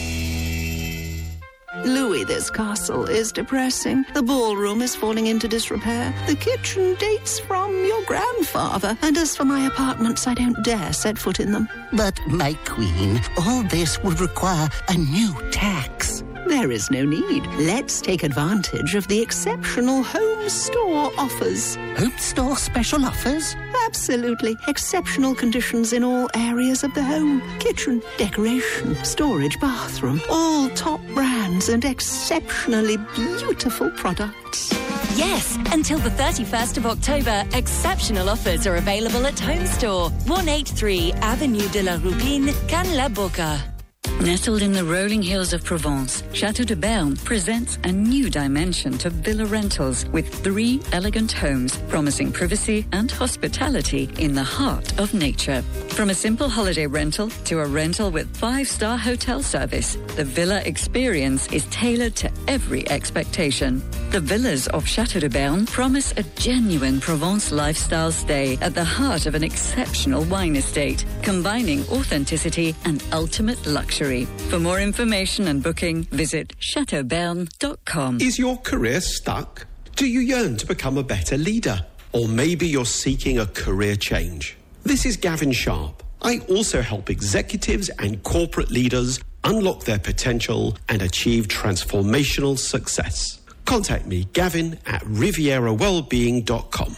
Louis, this castle is depressing. The ballroom is falling into disrepair. The kitchen dates from your grandfather. And as for my apartments, I don't dare set foot in them. But, my queen, all this would require a new tax. There is no need. Let's take advantage of the exceptional home store offers. Home store special offers? Absolutely. Exceptional conditions in all areas of the home kitchen, decoration, storage, bathroom. All top brands and exceptionally beautiful products. Yes, until the 31st of October, exceptional offers are available at Home Store, 183 Avenue de la Rupine, Cannes-la-Bocca. Nestled in the rolling hills of Provence, Chateau de Berne presents a new dimension to villa rentals with three elegant homes promising privacy and hospitality in the heart of nature. From a simple holiday rental to a rental with five-star hotel service, the villa experience is tailored to every expectation. The villas of Chateau de Berne promise a genuine Provence lifestyle stay at the heart of an exceptional wine estate, combining authenticity and ultimate luxury. For more information and booking, visit chateauberne.com. Is your career stuck? Do you yearn to become a better leader? Or maybe you're seeking a career change? This is Gavin Sharp. I also help executives and corporate leaders unlock their potential and achieve transformational success. Contact me, Gavin at rivierawellbeing.com.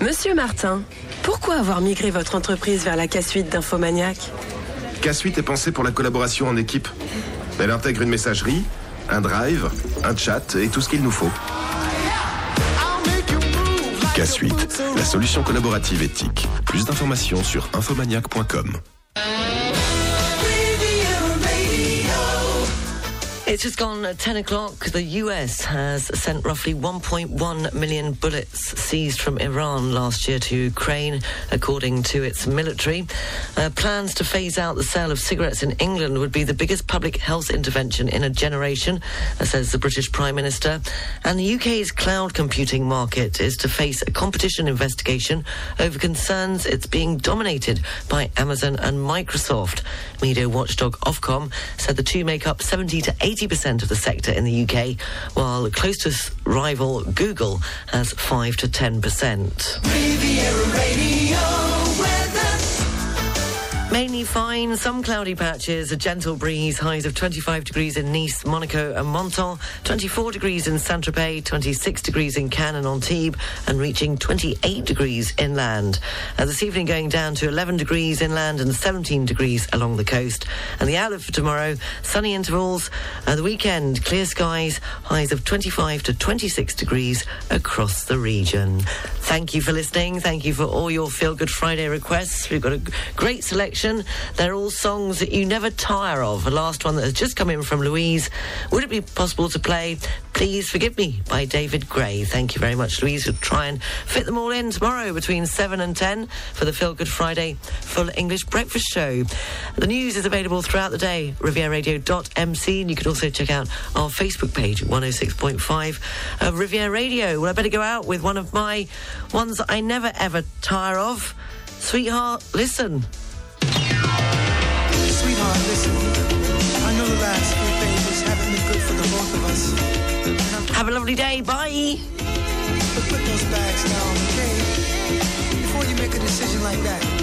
Monsieur Martin, pourquoi avoir migré votre entreprise vers la K-Suite d'Infomaniac? K-Suite est pensée pour la collaboration en équipe. Elle intègre une messagerie, un drive, un chat et tout ce qu'il nous faut. K-Suite, la solution collaborative éthique. Plus d'informations sur infomaniac.com. It's just gone at 10 o'clock. The US has sent roughly 1.1 million bullets seized from Iran last year to Ukraine, according to its military. Uh, plans to phase out the sale of cigarettes in England would be the biggest public health intervention in a generation, uh, says the British Prime Minister. And the UK's cloud computing market is to face a competition investigation over concerns it's being dominated by Amazon and Microsoft. Media watchdog Ofcom said the two make up 70 to 80% of the sector in the UK, while the closest rival Google has 5 to 10%. Mainly fine, some cloudy patches, a gentle breeze, highs of 25 degrees in Nice, Monaco and Menton, 24 degrees in Saint-Tropez, 26 degrees in Cannes and Antibes, and reaching 28 degrees inland. Uh, this evening going down to 11 degrees inland and 17 degrees along the coast. And the outlook for tomorrow, sunny intervals, uh, the weekend, clear skies, highs of 25 to 26 degrees across the region. Thank you for listening. Thank you for all your Feel Good Friday requests. We've got a great selection. They're all songs that you never tire of. The last one that has just come in from Louise. Would it be possible to play Please Forgive Me by David Gray? Thank you very much, Louise. We'll try and fit them all in tomorrow between 7 and 10 for the Feel Good Friday Full English Breakfast Show. The news is available throughout the day, rivieraradio.mc, and you can also check out our Facebook page, 106.5 of Riviera Radio. Well, I better go out with one of my ones that I never ever tire of. Sweetheart, listen. Sweetheart, listen. I know the last few pages haven't been good for the both of us. Have a lovely day. Bye. But put those bags down, okay? Before you make a decision like that,